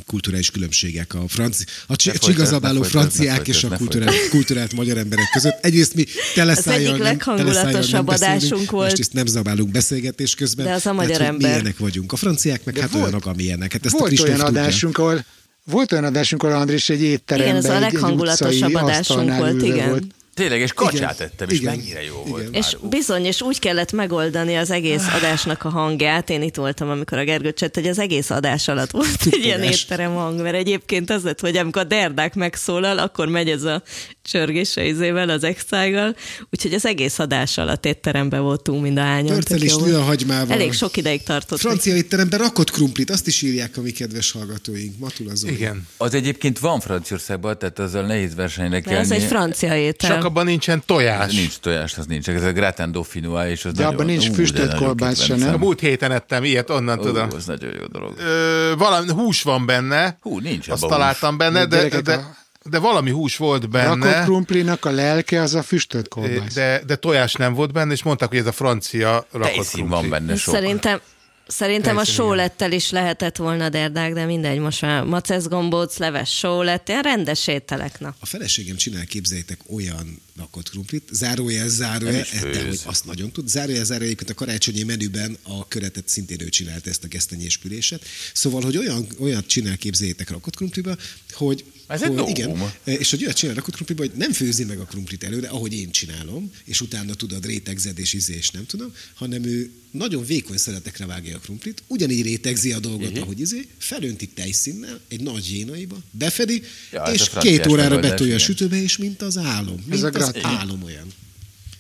kulturális különbségek a, franci, a folytasd, csigazabáló franciák és a kulturált, kulturált magyar emberek között. Egyrészt mi teleszájjal egyik nem, leghangulatosabb adásunk volt. Most itt nem zabálunk beszélgetés közben. De az a magyar tehát, ember. Milyenek vagyunk. A franciák meg De hát volt- olyanok, amilyenek. Hát ezt a Volt Kristóf olyan adásunk, ahol Volt olyan adásunk, ahol Andris egy étteremben, Igen, ez a egy- egy leghangulatosabb utcai adásunk volt, igen. volt. Tényleg, és kacsát Igen, ettem, és igen, mennyire jó igen. volt. És már. Bizony, és úgy kellett megoldani az egész adásnak a hangját, én itt voltam, amikor a Gergő csett, hogy az egész adás alatt volt egy ilyen étterem hang, mert egyébként az lett, hogy amikor a derdák megszólal, akkor megy ez a csörgés a izével, az exájgal, úgyhogy az egész adás alatt étteremben voltunk mind a hányan. És jó volt. lőhagymával. Elég sok ideig tartott. Francia étteremben rakott krumplit, azt is írják a mi kedves hallgatóink. Matula Zoli. Igen. Az egyébként van Franciaországban, tehát azzal nehéz versenyre kelni. ez egy francia étel. Csak abban nincsen tojás. Nincs tojás, az nincs. Ez a gratin dauphinois, és az De nagyon, abban nincs füstölt nagyon kolbász se, nem? A múlt héten ettem ilyet, onnan tudom. az nagyon jó dolog. Ö, valami hús van benne. Hú, nincs Azt találtam benne, De de, de, de valami hús volt Rakott benne. krumplinak a lelke az a füstölt kolbász. De, de tojás nem volt benne, és mondták, hogy ez a francia rakott krumpli. van benne sok. Szerintem, szerintem a Teljesen sólettel is lehetett volna derdák, de mindegy, most már macesz gombóc, leves sólett, ilyen rendes ételek, na. A feleségem csinál, képzeljétek, olyan rakott krumplit, zárójel, zárójel, ettem, főz. hogy azt nagyon tud. Zárójel, zárójel, egyébként a karácsonyi menüben a köretet szintén ő csinálta ezt a gesztenyés püléset. Szóval, hogy olyan, olyat csinál, képzeljétek rakott krumpliba, hogy Ez egy novum. igen, és hogy olyat csinál rakott krumpliba, hogy nem főzi meg a krumplit előre, ahogy én csinálom, és utána tudod rétegzed és izé, és nem tudom, hanem ő nagyon vékony szeletekre vágja a krumplit, ugyanígy rétegzi a dolgot, Mhm. ahogy izé, felönti tejszínnel, egy nagy zsénaiba, befedi, Ja, ez és a két órára betolja a sütőbe, és mint az álom. Mint a az álom olyan.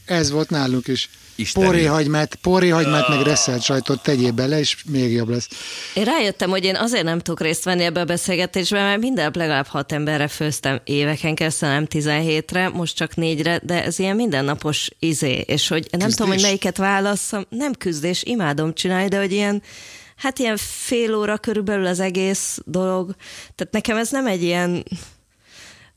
Ez volt nálunk is. Isteni. Póréhagymát, póréhagymát meg reszelt sajtot tegyél bele, és még jobb lesz. Én rájöttem, hogy én azért nem tudok részt venni ebbe a beszélgetésbe, mert minden legalább hat emberre főztem éveken keresztül, nem 17-re, most csak négyre, de ez ilyen mindennapos izé, és hogy nem tudom, hogy melyiket válasszam, nem küzdés, imádom csinálni, de hogy ilyen, hát ilyen fél óra körülbelül az egész dolog, tehát nekem ez nem egy ilyen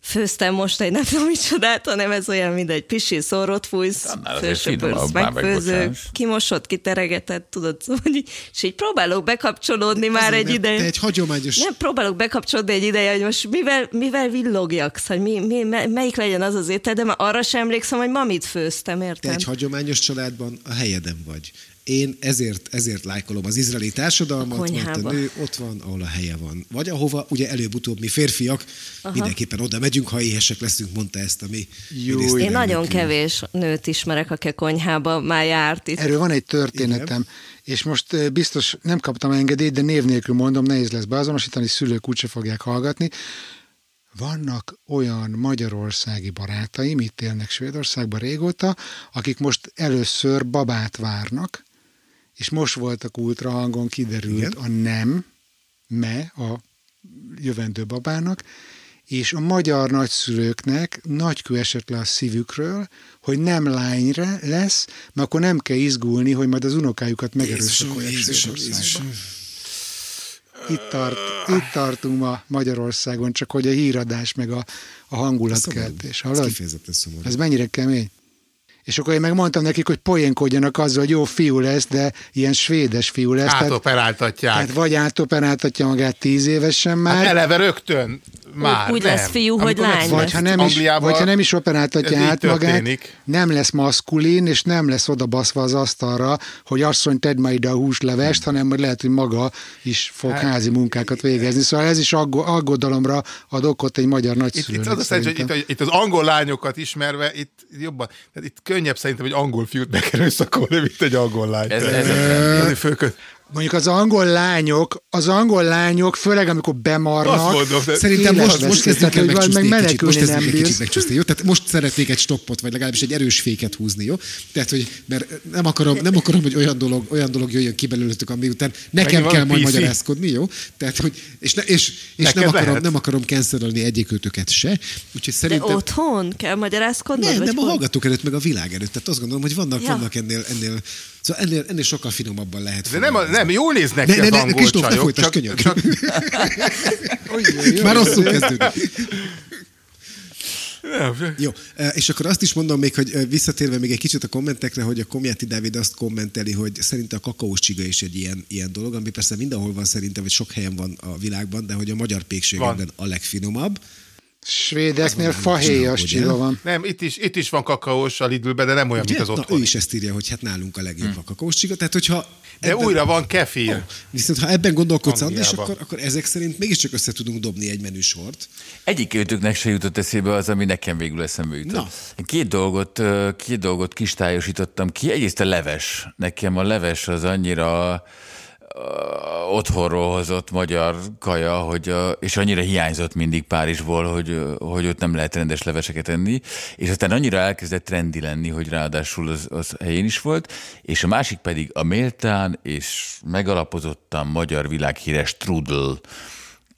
főztem most egy nem tudom micsodát, hanem ez olyan, mint egy pisi szórót fújsz, azért fősöpörsz, megfőző, megbocsáss. kimosott, kiteregetett, tudod, szóval, hogy így- és így próbálok bekapcsolódni már egy ideje. Te egy hagyományos... Nem, próbálok bekapcsolódni egy ideje, hogy most mivel, mivel villogjak, hogy mi, mi, me- melyik legyen az az étel, de már arra sem emlékszem, hogy ma mit főztem, Te érted? egy hagyományos családban a helyeden vagy. Én ezért, ezért lájkolom az izraeli társadalmat, A mert a nő ott van, ahol a helye van. Vagy ahova ugye előbb-utóbb mi férfiak Aha. mindenképpen oda megyünk, ha éhesek leszünk, mondta ezt a mi Jó. Én nagyon kevés nőt ismerek, aki a konyhába már járt itt. Erről van egy történetem, és most ö, biztos nem kaptam engedélyt, de név nélkül mondom, nehéz lesz beazonosítani, szülők úgyse fogják hallgatni. Vannak olyan magyarországi barátaim, itt élnek Svédországban régóta, akik most először babát várnak, és most voltak ultrahangon, kiderült Igen. a nem, me a jövendő babának, és a magyar nagyszülőknek nagy kő esett le a szívükről, hogy nem lányra lesz, mert akkor nem kell izgulni, hogy majd az unokájukat megerőszakolják. Itt, tart, itt tartunk ma Magyarországon, csak hogy a híradás meg a, a hangulatkeltés. Ez Hallod? szomorú. Ez mennyire kemény? És akkor én megmondtam nekik, hogy poénkodjanak azzal, hogy jó fiú lesz, de ilyen svédes fiú lesz. tehát, Átoperáltatják. tehát vagy átoperáltatja magát tíz évesen már, Hát eleve rögtön már úgy nem. lesz fiú, hogy Amikor lány vagy ha, nem is, vagy ha nem is operáltatja ez át magát, nem lesz maszkulin, és nem lesz oda baszva az asztalra, hogy asszony, tedd már ide a húslevest, hanem majd lehet, hogy maga is fog Hát- házi munkákat végezni. Szóval ez is aggo- aggodalomra ad okot egy magyar Itt, nagyszülőnek. itt, az a szerencsé, hogy itt, itt az angol lányokat ismerve, itt jobban, tehát itt könnyebb szerintem egy angol fiút bekerőszakolni, mint egy angol lány. Ez- ez a Azért fölkö- Mondjuk az angol lányok, az angol lányok, főleg amikor bemarnak, Azt mondom, de- Szerintem most, most kezdünk el megcsúszni meg kicsit, most nem kicsit megcsúszni, jó? Tehát most szeretnék egy stoppot, vagy legalábbis egy erős féket húzni, jó? Tehát, hogy mert nem akarom, nem akarom hogy olyan dolog, olyan dolog jöjjön ki belőletek, ami után nekem Megint kell majd PC. magyarázkodni, jó? Tehát, hogy, és, ne, és, és nem, akarom, lehet. nem akarom cancelolni egyikőtöket se, úgyhogy De szerintem... otthon kell magyarázkodnod? Nem, vagy nem a hallgatók előtt, meg a világ előtt. Tehát azt gondolom, hogy vannak, Ja. vannak ennél, ennél, szóval ennél, ennél sokkal finomabban lehet. De nem, a- nem, jól néznek Ne, ki ne, az ne, angol Kristóf, ne csajok, folytasd, csak, könyörgöm. csak Már rosszul kezdődik. nem, Jó, e, és akkor azt is mondom még, hogy e, visszatérve még egy kicsit a kommentekre, hogy a Komjáti Dávid azt kommenteli, hogy szerinte a kakaós csiga is egy ilyen, ilyen dolog, ami persze mindenhol van szerintem, vagy sok helyen van a világban, de hogy a magyar pékségekben a legfinomabb. Svédeknél fahéjas csiga van. Nem, itt is, itt is van kakaós a Lidlben, de nem olyan, Ugye? mint az otthon. ő is ezt írja, hogy hát nálunk a legjobb a kakaós csiga. Tehát, hogyha De újra van kefir. Viszont ha ebben gondolkodsz, Angliába. akkor, akkor ezek szerint mégiscsak össze tudunk dobni egy menüsort. Egyik őtöknek se jutott eszébe az, ami nekem végül eszembe jutott. Na. Én Két dolgot, két dolgot kistályosítottam ki. Egyrészt a leves. Nekem a leves az annyira otthonról hozott magyar kaja, hogy, ö, és annyira hiányzott mindig Párizsból, hogy, hogy ott nem lehet rendes leveseket enni, és aztán annyira elkezdett trendi lenni, hogy ráadásul az, az helyén is volt, és a másik pedig a méltán és megalapozottan magyar világhíres strudel,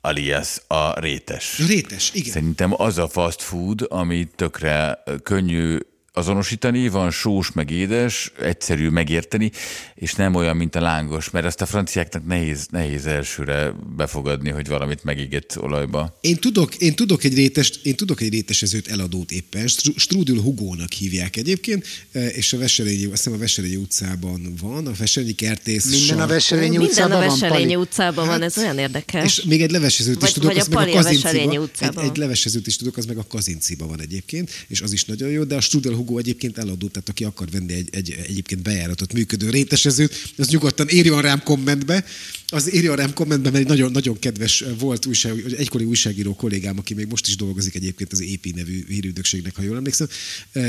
alias a rétes. Rétes, igen. Szerintem az a fast food, ami tökre könnyű azonosítani, van sós, meg édes, egyszerű megérteni, és nem olyan, mint a lángos, mert azt a franciáknak nehéz, nehéz elsőre befogadni, hogy valamit megégett olajba. Én tudok, én tudok egy rétes, én tudok egy rétesezőt eladót éppen, Stru- Strudel Hugónak hívják egyébként, eh, és a Veselényi, azt hiszem a Veselényi utcában van, a Veselényi kertész Minden a. Veselényi Minden utcában a van, Veselényi Pali. utcában van, ez olyan érdekes. És még egy levesezőt is tudok, vagy az a meg a a Kazinciba. Egy, utcában. egy levesezőt is tudok, az meg a Kazinciba van egyébként, és az is nagyon jó, de a Strudel Hugo egyébként eladó, tehát aki akar venni egy, egy egyébként bejáratott működő rétesezőt, az nyugodtan írjon rám kommentbe, az írjon rám kommentbe, mert egy nagyon, nagyon kedves volt újság, egy egykori újságíró kollégám, aki még most is dolgozik egyébként az EP nevű hírügynökségnek, ha jól emlékszem,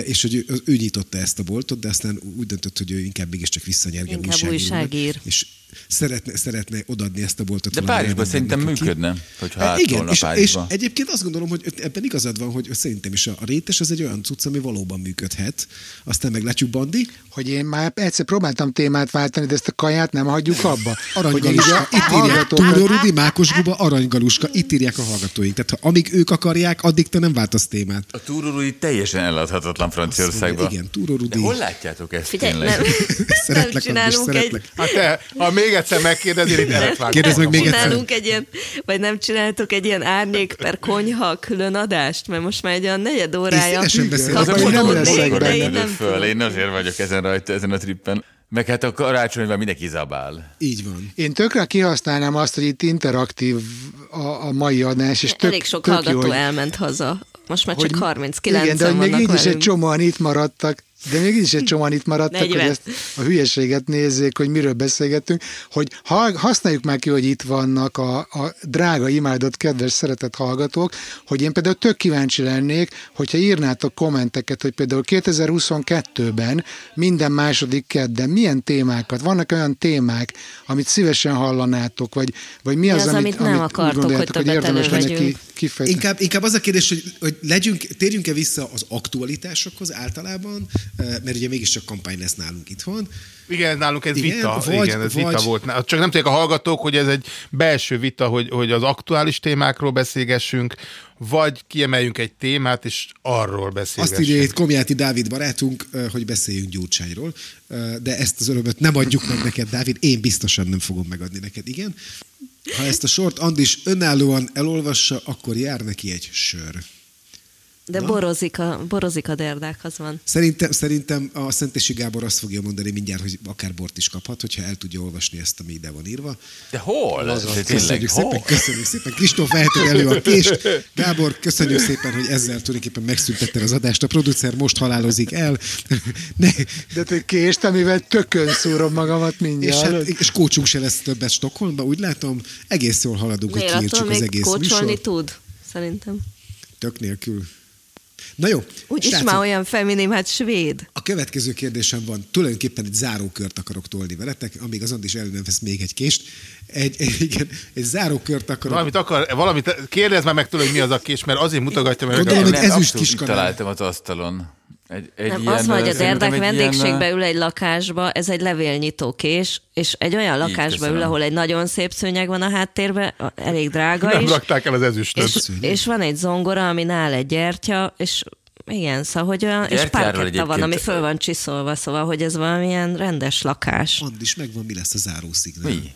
és hogy ő, ő nyitotta ezt a boltot, de aztán úgy döntött, hogy ő inkább mégiscsak visszanyergen Inkább újságírónak, újságír. és szeretne, szeretne odaadni ezt a boltot. De Párizsban szerintem működne, hogyha Hát igen, és, és Párizsba. egyébként azt gondolom, hogy ebben igazad van, hogy szerintem is a, a rétes az egy olyan cucc, ami valóban működhet. Aztán meglátjuk, Bandi. Hogy én már egyszer próbáltam témát váltani, de ezt a kaját nem hagyjuk abba. Hogy Aranygaluska. így a Itt hallgatókat- Túró Rudi, Mákos Guba, aranygaluska. Itt írják a hallgatóink. Tehát ha amíg ők akarják, addig te nem váltasz témát. A túrórui teljesen eladhatatlan Franciaországban. Igen, Túró De hol látjátok ezt Figyelj, tényleg? nem, nem Szeretlek, Andris, csinálunk egy, szeretlek. Hát te, ha még egyszer megkérdezél, itt elet vágok. Kérdezd meg még egyszer. csinálunk egy ilyen, vagy nem csináltok egy ilyen árnyék per konyha külön adást, mert most már egy olyan negyed órája Én szívesen beszélek. Nem leszek benne. Nem nem föl, én azért vagyok ezen rajta, ezen a trippen. Meg hát a karácsonyban mindenki zabál. Így van. Én tökre kihasználnám azt, hogy itt interaktív a, a mai adás, és tök, Elég sok tök hallgató jó, hogy, elment haza. Most már csak hogy 39 Igen, de még így is egy csomóan itt maradtak, de még így is egy csomóan itt maradtak, hogy 40. ezt a hülyeséget nézzék, hogy miről beszélgetünk, hogy ha, használjuk már ki, hogy itt vannak a, a drága, imádott, kedves, szeretett hallgatók, hogy én például tök kíváncsi lennék, hogyha írnátok kommenteket, hogy például 2022-ben minden második kedden milyen témákat, vannak olyan témák, amit szívesen hallanátok, vagy, vagy mi Mi az, az, amit nem úgy akartok, hogy gondoljátok, hogy érdemes lenne ki, kifejteni. Inkább, inkább az a kérdés, hogy, hogy legyünk, térjünk-e vissza az aktualitásokhoz általában, mert ugye mégiscsak kampány lesz nálunk itthon. Igen, nálunk ez Igen, vita. vagy- igen, ez vagy- vita volt. Csak nem tudják a hallgatók, hogy ez egy belső vita, hogy, hogy az aktuális témákról beszélgessünk, vagy kiemeljünk egy témát, és arról beszélgessünk. Azt írja itt Komjáti Dávid barátunk, hogy beszéljünk Gyurcsányról, de ezt az örömöt nem adjuk meg neked, Dávid, én biztosan nem fogom megadni neked, igen. Ha ezt a sort Andis önállóan elolvassa, akkor jár neki egy sör. De borozik a, borozik a derdákhoz van. Szerintem, szerintem a Szentesi Gábor azt fogja mondani mindjárt, hogy akár bort is kaphat, hogyha el tudja olvasni ezt, ami ide van írva. De hol? De tényleg, Köszönjük hol? szépen, köszönjük szépen. Kristóf veheted elő a kést. Gábor, köszönjük szépen, hogy ezzel tulajdonképpen megszüntetted az adást. A producer most halálozik el. Ne, De te kést, amivel tökön szúrom magamat és, mindjárt. hát, és kócsunk se lesz többet Stockholmban, úgy látom. Egész jól haladunk, hogy Miért attól kiírtsuk az egész kócsolni műsor. tud? Szerintem. Tök nélkül. Na jó, Úgyis srácok, már olyan feminim, hát svéd. A következő kérdésem van, tulajdonképpen egy zárókört akarok tolni veletek, amíg az Andis elő nem vesz még egy kést. Egy, egy, igen, egy zárókört akarok. Valamit akar, valamit kérdezz már meg tőle, hogy mi az a kés, mert azért mutogatja meg. Gondolom, hogy ezüst kiskanál. találtam az asztalon. Egy, egy Nem, ilyen, az vagy a derdák egy vendégségbe ilyen, ül egy lakásba, ez egy levélnyitó kés, és egy olyan lakásba ül, ahol egy nagyon szép szőnyeg van a háttérben, elég drága nem is, rakták el az ezüstöt. és, és van egy zongora, ami nál egy gyertya, és igen, szóval, hogy olyan, és parketta van, ami föl van csiszolva, szóval, hogy ez valamilyen rendes lakás. Andis, megvan, mi lesz a zárószignál. Mi?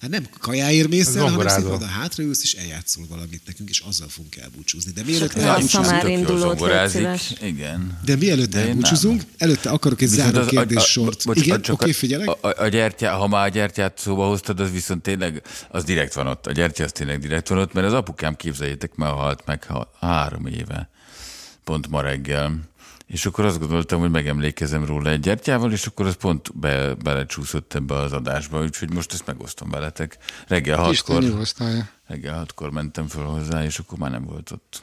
Hát nem kajáért mész el, hanem szépen oda hátraülsz, és eljátszol valamit nekünk, és azzal fogunk elbúcsúzni. De mielőtt Csak elbúcsúzunk, már indulót. Igen. de mielőtt De elbúcsúzunk, nem. előtte akarok egy záró kérdéssort. bocs, Igen, csak oké, figyelek. A, a, a gyertya, ha már a gyertyát szóba hoztad, az viszont tényleg, az direkt van ott. A gyertya az tényleg direkt van ott, mert az apukám, képzeljétek, már halt meg ha, három éve, pont ma reggel. És akkor azt gondoltam, hogy megemlékezem róla egy gyertyával, és akkor az pont be, belecsúszott ebbe az adásba, úgyhogy most ezt megosztom veletek. Reggel hatkor, reggel hatkor mentem föl hozzá, és akkor már nem volt ott.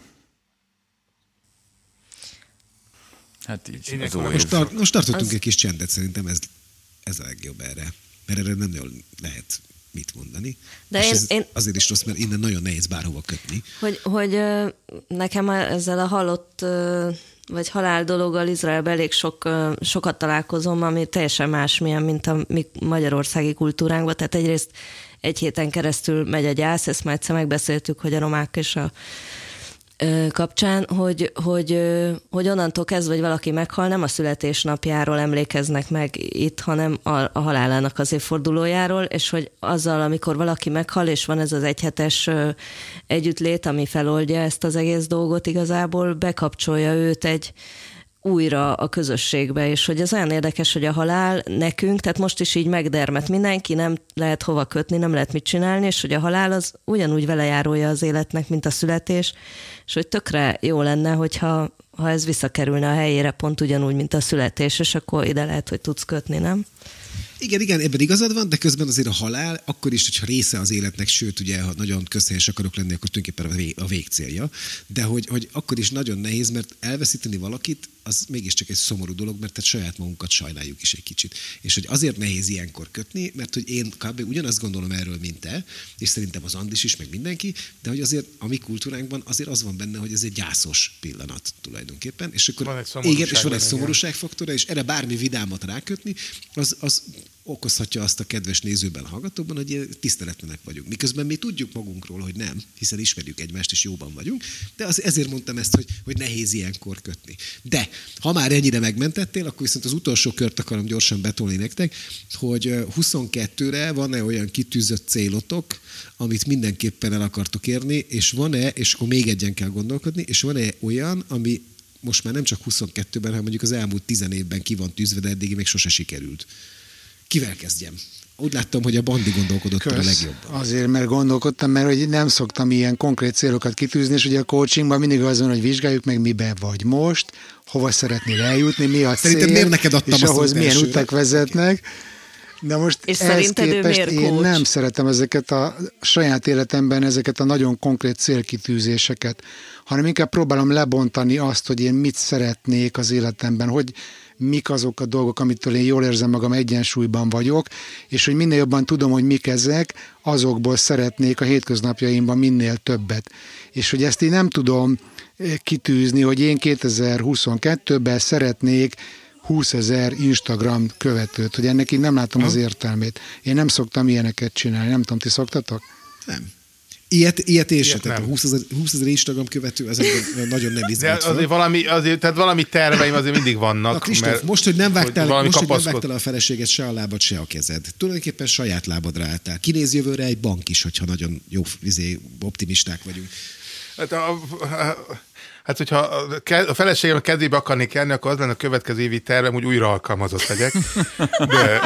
Hát így, Én az. Most, tar- most tartottunk egy kis csendet, szerintem ez, ez a legjobb erre. Mert erre nem nagyon lehet mit mondani. De és én- ez én- azért is rossz, mert innen nagyon nehéz bárhova kötni. Hogy, hogy nekem ezzel a halott vagy halál dologgal Izraelben elég sok, sokat találkozom, ami teljesen másmilyen, mint a mi magyarországi kultúránkban. Tehát egyrészt egy héten keresztül megy a gyász, ezt már egyszer megbeszéltük, hogy a romák és a kapcsán, hogy, hogy, hogy onnantól kezdve, hogy valaki meghal, nem a születésnapjáról emlékeznek meg itt, hanem a, a halálának az évfordulójáról, és hogy azzal, amikor valaki meghal, és van ez az egyhetes együttlét, ami feloldja ezt az egész dolgot igazából, bekapcsolja őt egy újra a közösségbe, és hogy ez olyan érdekes, hogy a halál nekünk, tehát most is így megdermet mindenki, nem lehet hova kötni, nem lehet mit csinálni, és hogy a halál az ugyanúgy velejárója az életnek, mint a születés, és hogy tökre jó lenne, hogyha ha ez visszakerülne a helyére pont ugyanúgy, mint a születés, és akkor ide lehet, hogy tudsz kötni, nem? Igen, igen, ebben igazad van, de közben azért a halál, akkor is, hogyha része az életnek, sőt, ugye, ha nagyon közhelyes akarok lenni, akkor tulajdonképpen a, vég, a végcélja, de hogy, hogy akkor is nagyon nehéz, mert elveszíteni valakit, az mégiscsak egy szomorú dolog, mert tehát saját magunkat sajnáljuk is egy kicsit. És hogy azért nehéz ilyenkor kötni, mert hogy én kb. ugyanazt gondolom erről, mint te, és szerintem az Andis is, meg mindenki, de hogy azért a mi kultúránkban azért az van benne, hogy ez egy gyászos pillanat tulajdonképpen. És akkor Van egy igen, és van egy szomorúságfaktora, és erre bármi vidámat rákötni, az, az okozhatja azt a kedves nézőben, hallgatóban, hogy tiszteletlenek vagyunk. Miközben mi tudjuk magunkról, hogy nem, hiszen ismerjük egymást, és jóban vagyunk, de az, ezért mondtam ezt, hogy, hogy nehéz ilyenkor kötni. De ha már ennyire megmentettél, akkor viszont az utolsó kört akarom gyorsan betolni nektek, hogy ö, 22-re van-e olyan kitűzött célotok, amit mindenképpen el akartok érni, és van-e, és akkor még egyen kell gondolkodni, és van-e olyan, ami most már nem csak 22-ben, hanem mondjuk az elmúlt 10 évben ki van tűzve, de eddig még sose sikerült. Kivel kezdjem? Úgy láttam, hogy a Bandi gondolkodott a Kösz. legjobban. Azért, mert gondolkodtam, mert hogy nem szoktam ilyen konkrét célokat kitűzni, és ugye a coachingban mindig az van, hogy vizsgáljuk meg, mibe vagy most, hova szeretnél eljutni, mi a Szerintem cél, miért neked adtam és a ahhoz milyen elsőre? utak vezetnek. De most És ehhez képest miért én coach? nem szeretem ezeket a saját életemben ezeket a nagyon konkrét célkitűzéseket, hanem inkább próbálom lebontani azt, hogy én mit szeretnék az életemben, hogy mik azok a dolgok, amitől én jól érzem magam, egyensúlyban vagyok, és hogy minél jobban tudom, hogy mik ezek, azokból szeretnék a hétköznapjaimban minél többet. És hogy ezt én nem tudom eh, kitűzni, hogy én 2022-ben szeretnék 20 ezer Instagram követőt, hogy ennek én nem látom az értelmét. Én nem szoktam ilyeneket csinálni, nem tudom, ti szoktatok? Nem. Ilyet, ilyet sem. Ilyet Tehát a nem. 20 ezer, 20 ezer Instagram követő, ez nagyon nem De izgat fel. azért valami, azért, tehát valami terveim azért mindig vannak. Na Kristóf, mert- most, hogy nem vágtál, valami most, hogy nem vágtál a feleséget se a lábad, se a kezed. Tulajdonképpen saját lábadra álltál. Kinéz jövőre egy bank is, hogyha nagyon jó izé, optimisták vagyunk. Hát, a, a, hát hogyha a a feleségem a kedvébe akarnék kelni, akkor az lenne a következő évi tervem, hogy újra alkalmazott legyek. De,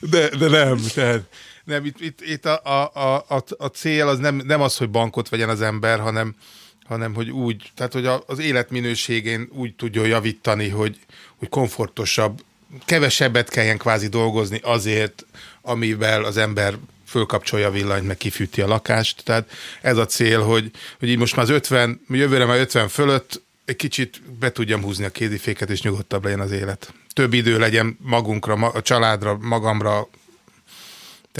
de, de nem, tehát nem, itt, itt, itt a, a, a, a, cél az nem, nem az, hogy bankot vegyen az ember, hanem, hanem hogy úgy, tehát hogy a, az életminőségén úgy tudjon javítani, hogy, hogy komfortosabb, kevesebbet kelljen kvázi dolgozni azért, amivel az ember fölkapcsolja a villanyt, meg kifűti a lakást. Tehát ez a cél, hogy, hogy így most már az 50, jövőre már 50 fölött egy kicsit be tudjam húzni a kéziféket, és nyugodtabb legyen az élet. Több idő legyen magunkra, ma- a családra, magamra.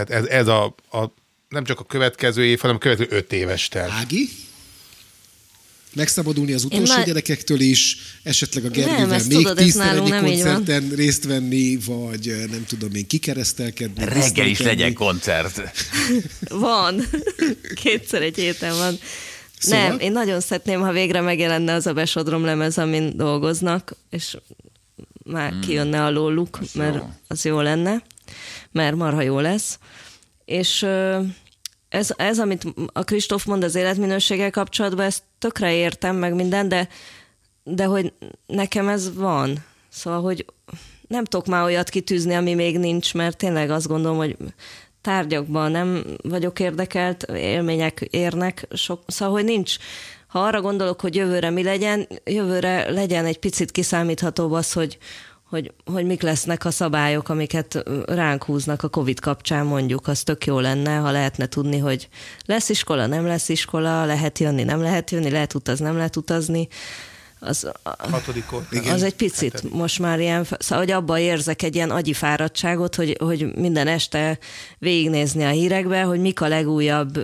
Tehát ez, ez a, a, nem csak a következő év, hanem a következő öt éves terv. Ági? Megszabadulni az utolsó már- gyerekektől is, esetleg a Nem, Gergővel ezt még tudod, egy nem koncerten részt venni, vagy eh, nem tudom én, kikeresztelkedni. Reggel is legyen koncert. Van. Kétszer egy héten van. Szóval? Nem, én nagyon szeretném, ha végre megjelenne az a besodrom lemez, amin dolgoznak, és már mm. kijönne alóluk, az mert jó. az jó lenne, mert marha jó lesz. És ez, ez, amit a Kristóf mond az életminőséggel kapcsolatban, ezt tökre értem meg minden, de, de hogy nekem ez van. Szóval, hogy nem tudok már olyat kitűzni, ami még nincs, mert tényleg azt gondolom, hogy tárgyakban nem vagyok érdekelt, élmények érnek, sok, szóval, hogy nincs, ha arra gondolok, hogy jövőre mi legyen, jövőre legyen egy picit kiszámíthatóbb az, hogy, hogy, hogy mik lesznek a szabályok, amiket ránk húznak a Covid kapcsán mondjuk, az tök jó lenne, ha lehetne tudni, hogy lesz iskola, nem lesz iskola, lehet jönni, nem lehet jönni, lehet utazni, nem lehet utazni. Az, Hatodikot. Az egy picit Heted. most már ilyen, szóval hogy abban érzek egy ilyen agyi fáradtságot, hogy, hogy minden este végignézni a hírekbe, hogy mik a legújabb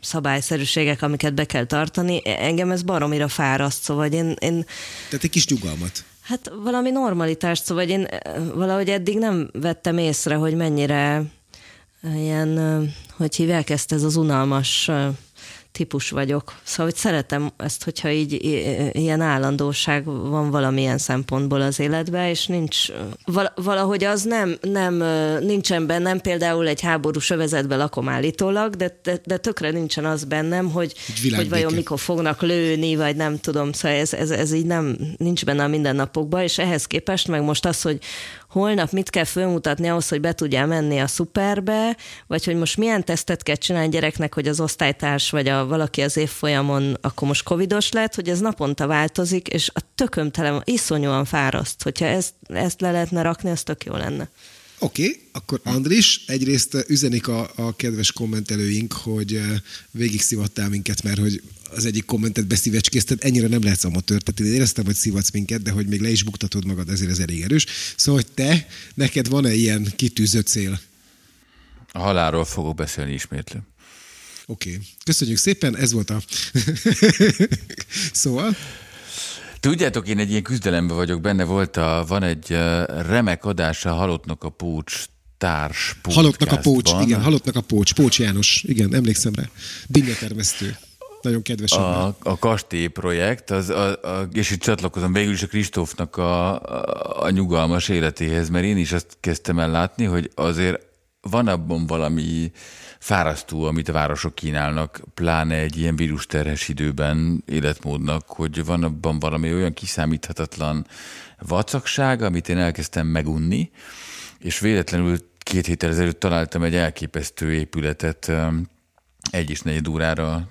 szabályszerűségek, amiket be kell tartani. Engem ez baromira fáraszt, szóval én... én Tehát egy kis nyugalmat. Hát valami normalitást, szóval én valahogy eddig nem vettem észre, hogy mennyire ilyen, hogy hívják ezt, ez az unalmas típus vagyok. Szóval, hogy szeretem ezt, hogyha így ilyen állandóság van valamilyen szempontból az életben, és nincs, valahogy az nem, nem nincsen bennem, például egy háborús övezetben lakom állítólag, de, de, de tökre nincsen az bennem, hogy, hogy vajon mikor fognak lőni, vagy nem tudom, szóval ez, ez, ez így nem, nincs benne a mindennapokban, és ehhez képest meg most az, hogy holnap mit kell fölmutatni ahhoz, hogy be tudjál menni a szuperbe, vagy hogy most milyen tesztet kell csinálni gyereknek, hogy az osztálytárs vagy a valaki az évfolyamon akkor most covidos lett, hogy ez naponta változik, és a tökömtelen iszonyúan fáraszt. Hogyha ezt, ezt le lehetne rakni, az tök jó lenne. Oké, okay, akkor Andris, egyrészt üzenik a, a kedves kommentelőink, hogy eh, végig szivattál minket, mert hogy az egyik kommentet beszívecskézted, ennyire nem lehetsz amatőr, tehát én éreztem, hogy szivatsz minket, de hogy még le is buktatod magad, ezért ez elég erős. Szóval, hogy te, neked van-e ilyen kitűzött cél? A halálról fogok beszélni ismétlő. Oké, okay. köszönjük szépen, ez volt a... szóval... Tudjátok, én egy ilyen küzdelemben vagyok, benne volt a, van egy remek adása Halottnak a Pócs társ Halottnak a Pócs, igen, Halottnak a Pócs, Pócs János, igen, emlékszem rá. Dinnyatermesztő. Nagyon kedves. A, a kastély projekt, az, a, a, és itt csatlakozom végül is a Kristófnak a, a, a nyugalmas életéhez, mert én is azt kezdtem el látni, hogy azért van abban valami fárasztó, amit a városok kínálnak, pláne egy ilyen vírusterhes időben életmódnak, hogy van abban valami olyan kiszámíthatatlan vacakság, amit én elkezdtem megunni, és véletlenül két héttel ezelőtt találtam egy elképesztő épületet egy és negyed órára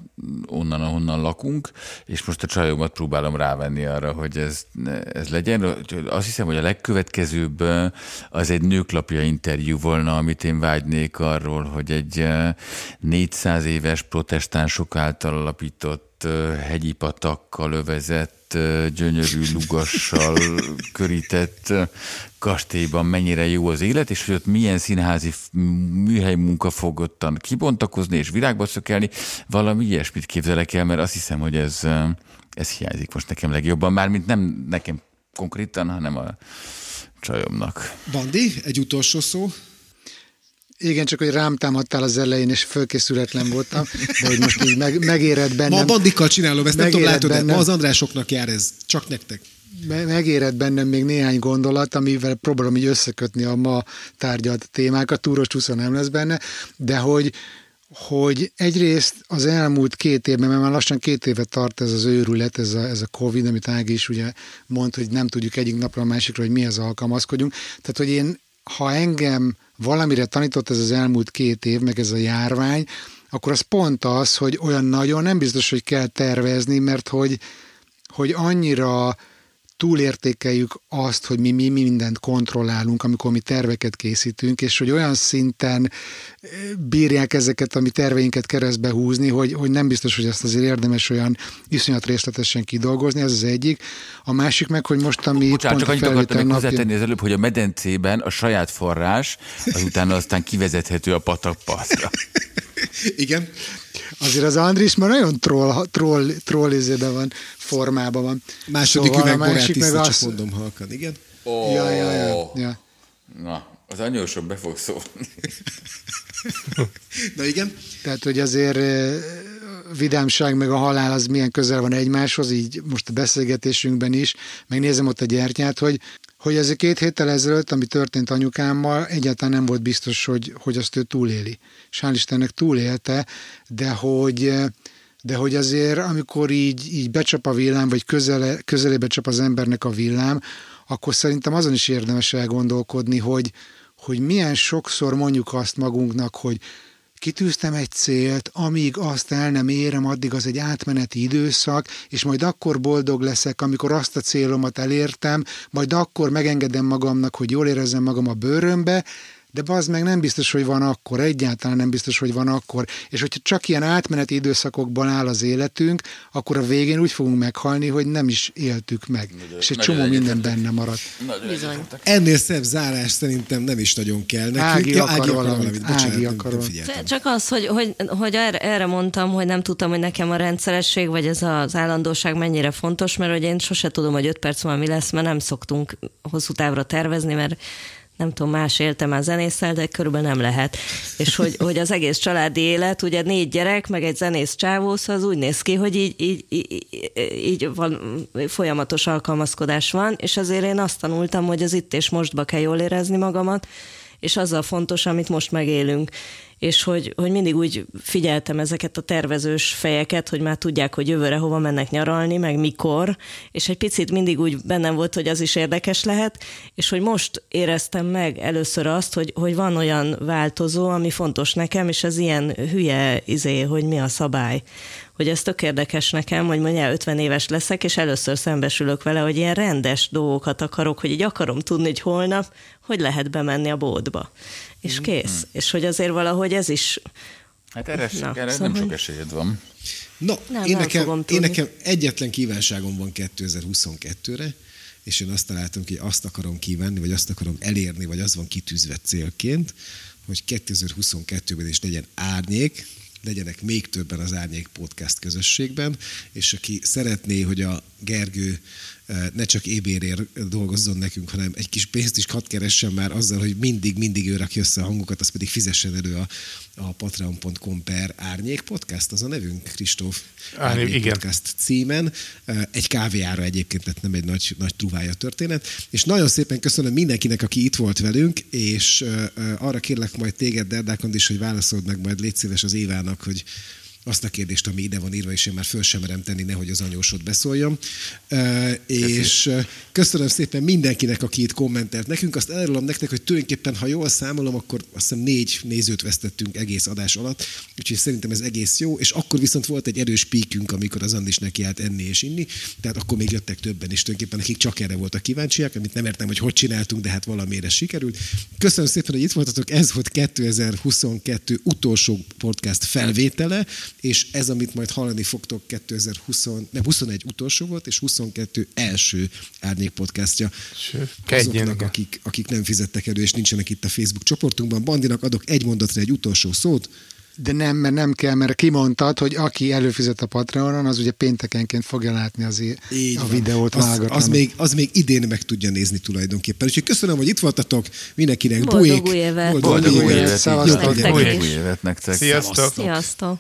onnan, ahonnan lakunk, és most a csajomat próbálom rávenni arra, hogy ez, ez legyen. Azt hiszem, hogy a legkövetkezőbb az egy nőklapja interjú volna, amit én vágynék arról, hogy egy 400 éves protestánsok által alapított hegyi patakkal övezett gyönyörű lugassal körített kastélyban mennyire jó az élet, és hogy ott milyen színházi műhely munka fog ottan kibontakozni és virágba szökelni, valami ilyesmit képzelek el, mert azt hiszem, hogy ez, ez hiányzik most nekem legjobban, mármint nem nekem konkrétan, hanem a csajomnak. Bandi, egy utolsó szó. Igen, csak hogy rám támadtál az elején, és fölkészületlen voltam, de hogy most így meg, megéred bennem. Ma a bandikkal csinálom, ezt nem tudom, látod, bennem, ma az Andrásoknak jár ez, csak nektek. Megéred bennem még néhány gondolat, amivel próbálom így összekötni a ma tárgyalt témákat, túros csúszó nem lesz benne, de hogy, hogy egyrészt az elmúlt két évben, mert már lassan két éve tart ez az őrület, ez a, ez a Covid, amit Ági is ugye mond, hogy nem tudjuk egyik napra a másikra, hogy mihez alkalmazkodjunk. Tehát, hogy én, ha engem valamire tanított ez az elmúlt két év, meg ez a járvány, akkor az pont az, hogy olyan nagyon nem biztos, hogy kell tervezni, mert hogy, hogy annyira túlértékeljük azt, hogy mi, mi mindent kontrollálunk, amikor mi terveket készítünk, és hogy olyan szinten eh, bírják ezeket a mi terveinket keresztbe húzni, hogy, hogy nem biztos, hogy ezt azért érdemes olyan iszonyat részletesen kidolgozni, ez az egyik. A másik meg, hogy most, ami Bocsánat, pont csak annyit akartam napja... hozzátenni az előbb, hogy a medencében a saját forrás, azután aztán kivezethető a patakpartra. Igen. Azért az Andris már nagyon troll, troll, troll van, formában van. Második szóval üveg borát meg azt... csak mondom halkan, igen? Oh. Ja, ja, ja, ja. Na, az anyósok be fog szólni. Na igen. Tehát, hogy azért vidámság meg a halál az milyen közel van egymáshoz, így most a beszélgetésünkben is, megnézem ott a gyertyát, hogy hogy ez a két héttel ezelőtt, ami történt anyukámmal, egyáltalán nem volt biztos, hogy, hogy azt ő túléli. És Istennek túlélte, de hogy, de hogy azért, amikor így, így becsap a villám, vagy közele, közelébe csap az embernek a villám, akkor szerintem azon is érdemes elgondolkodni, hogy, hogy milyen sokszor mondjuk azt magunknak, hogy kitűztem egy célt, amíg azt el nem érem, addig az egy átmeneti időszak, és majd akkor boldog leszek, amikor azt a célomat elértem, majd akkor megengedem magamnak, hogy jól érezzem magam a bőrömbe, de az meg nem biztos, hogy van akkor, egyáltalán nem biztos, hogy van akkor. És hogyha csak ilyen átmeneti időszakokban áll az életünk, akkor a végén úgy fogunk meghalni, hogy nem is éltük meg. Nagyon, és egy csomó minden benne maradt. Bizony. Ennél szebb zárás szerintem nem is nagyon kell nekünk. Ági Ja, akar akar valamit, valamit. Bocsánat, Ági akar valamit. Csak az, hogy, hogy, hogy erre, erre mondtam, hogy nem tudtam, hogy nekem a rendszeresség, vagy ez az állandóság mennyire fontos, mert hogy én sose tudom, hogy öt perc múlva mi lesz, mert nem szoktunk hosszú távra tervezni, mert nem tudom, más éltem már zenészel, de körülbelül nem lehet. És hogy, hogy az egész családi élet, ugye négy gyerek, meg egy zenész csávó, szóval az úgy néz ki, hogy így, így, így, így van, folyamatos alkalmazkodás van, és azért én azt tanultam, hogy az itt és mostba kell jól érezni magamat, és azzal fontos, amit most megélünk. És hogy, hogy mindig úgy figyeltem ezeket a tervezős fejeket, hogy már tudják, hogy jövőre hova mennek nyaralni, meg mikor, és egy picit mindig úgy bennem volt, hogy az is érdekes lehet, és hogy most éreztem meg először azt, hogy, hogy van olyan változó, ami fontos nekem, és az ilyen hülye izé, hogy mi a szabály hogy ez tök érdekes nekem, hogy mondja 50 éves leszek, és először szembesülök vele, hogy ilyen rendes dolgokat akarok, hogy így akarom tudni, hogy holnap hogy lehet bemenni a boltba. És kész. És hogy azért valahogy ez is... Hát erre, Na, erre szóval, nem sok esélyed van. No, Nem, én, nem nekem, fogom én nekem egyetlen kívánságom van 2022-re, és én azt találtam ki, hogy azt akarom kívánni, vagy azt akarom elérni, vagy az van kitűzve célként, hogy 2022-ben is legyen árnyék, legyenek még többen az Árnyék Podcast közösségben, és aki szeretné, hogy a Gergő ne csak ébérért dolgozzon nekünk, hanem egy kis pénzt is hadd keressen már azzal, hogy mindig, mindig ő rakja össze a hangokat, az pedig fizessen elő a, a patreon.com per Árnyék Podcast, az a nevünk, Kristóf. Árnyék, igen. Podcast címen. Egy kávéára egyébként, tehát nem egy nagy, nagy truvája történet. És nagyon szépen köszönöm mindenkinek, aki itt volt velünk, és arra kérlek majd téged, Derdákond is, hogy válaszold meg majd légy szíves az Évának, hogy azt a kérdést, ami ide van írva, és én már föl sem merem tenni, nehogy az anyósod beszóljon. És köszönöm szépen mindenkinek, aki itt kommentelt nekünk. Azt elárulom nektek, hogy tulajdonképpen, ha jól számolom, akkor azt hiszem négy nézőt vesztettünk egész adás alatt, úgyhogy szerintem ez egész jó, és akkor viszont volt egy erős píkünk, amikor az Andis neki állt enni és inni, tehát akkor még jöttek többen is tulajdonképpen, akik csak erre voltak kíváncsiak, amit nem értem, hogy hogy csináltunk, de hát valamire sikerült. Köszönöm szépen, hogy itt voltatok, ez volt 2022 utolsó podcast felvétele, és ez, amit majd hallani fogtok 2020, nem, 21 utolsó volt, és 22 első árnyék podcastja. Azoknak, akik, akik nem fizettek elő, és nincsenek itt a Facebook csoportunkban. Bandinak adok egy mondatra egy utolsó szót. De nem, mert nem kell, mert kimondtad, hogy aki előfizet a Patreonon, az ugye péntekenként fogja látni az Így a van. videót az, vágatlan. az, még, az még idén meg tudja nézni tulajdonképpen. Úgyhogy köszönöm, hogy itt voltatok. Mindenkinek Boldog bujék. új évet. Boldog új évet, évet! így van. Nektek Boldog új évet nektek! Sziasztok! Sziasztok!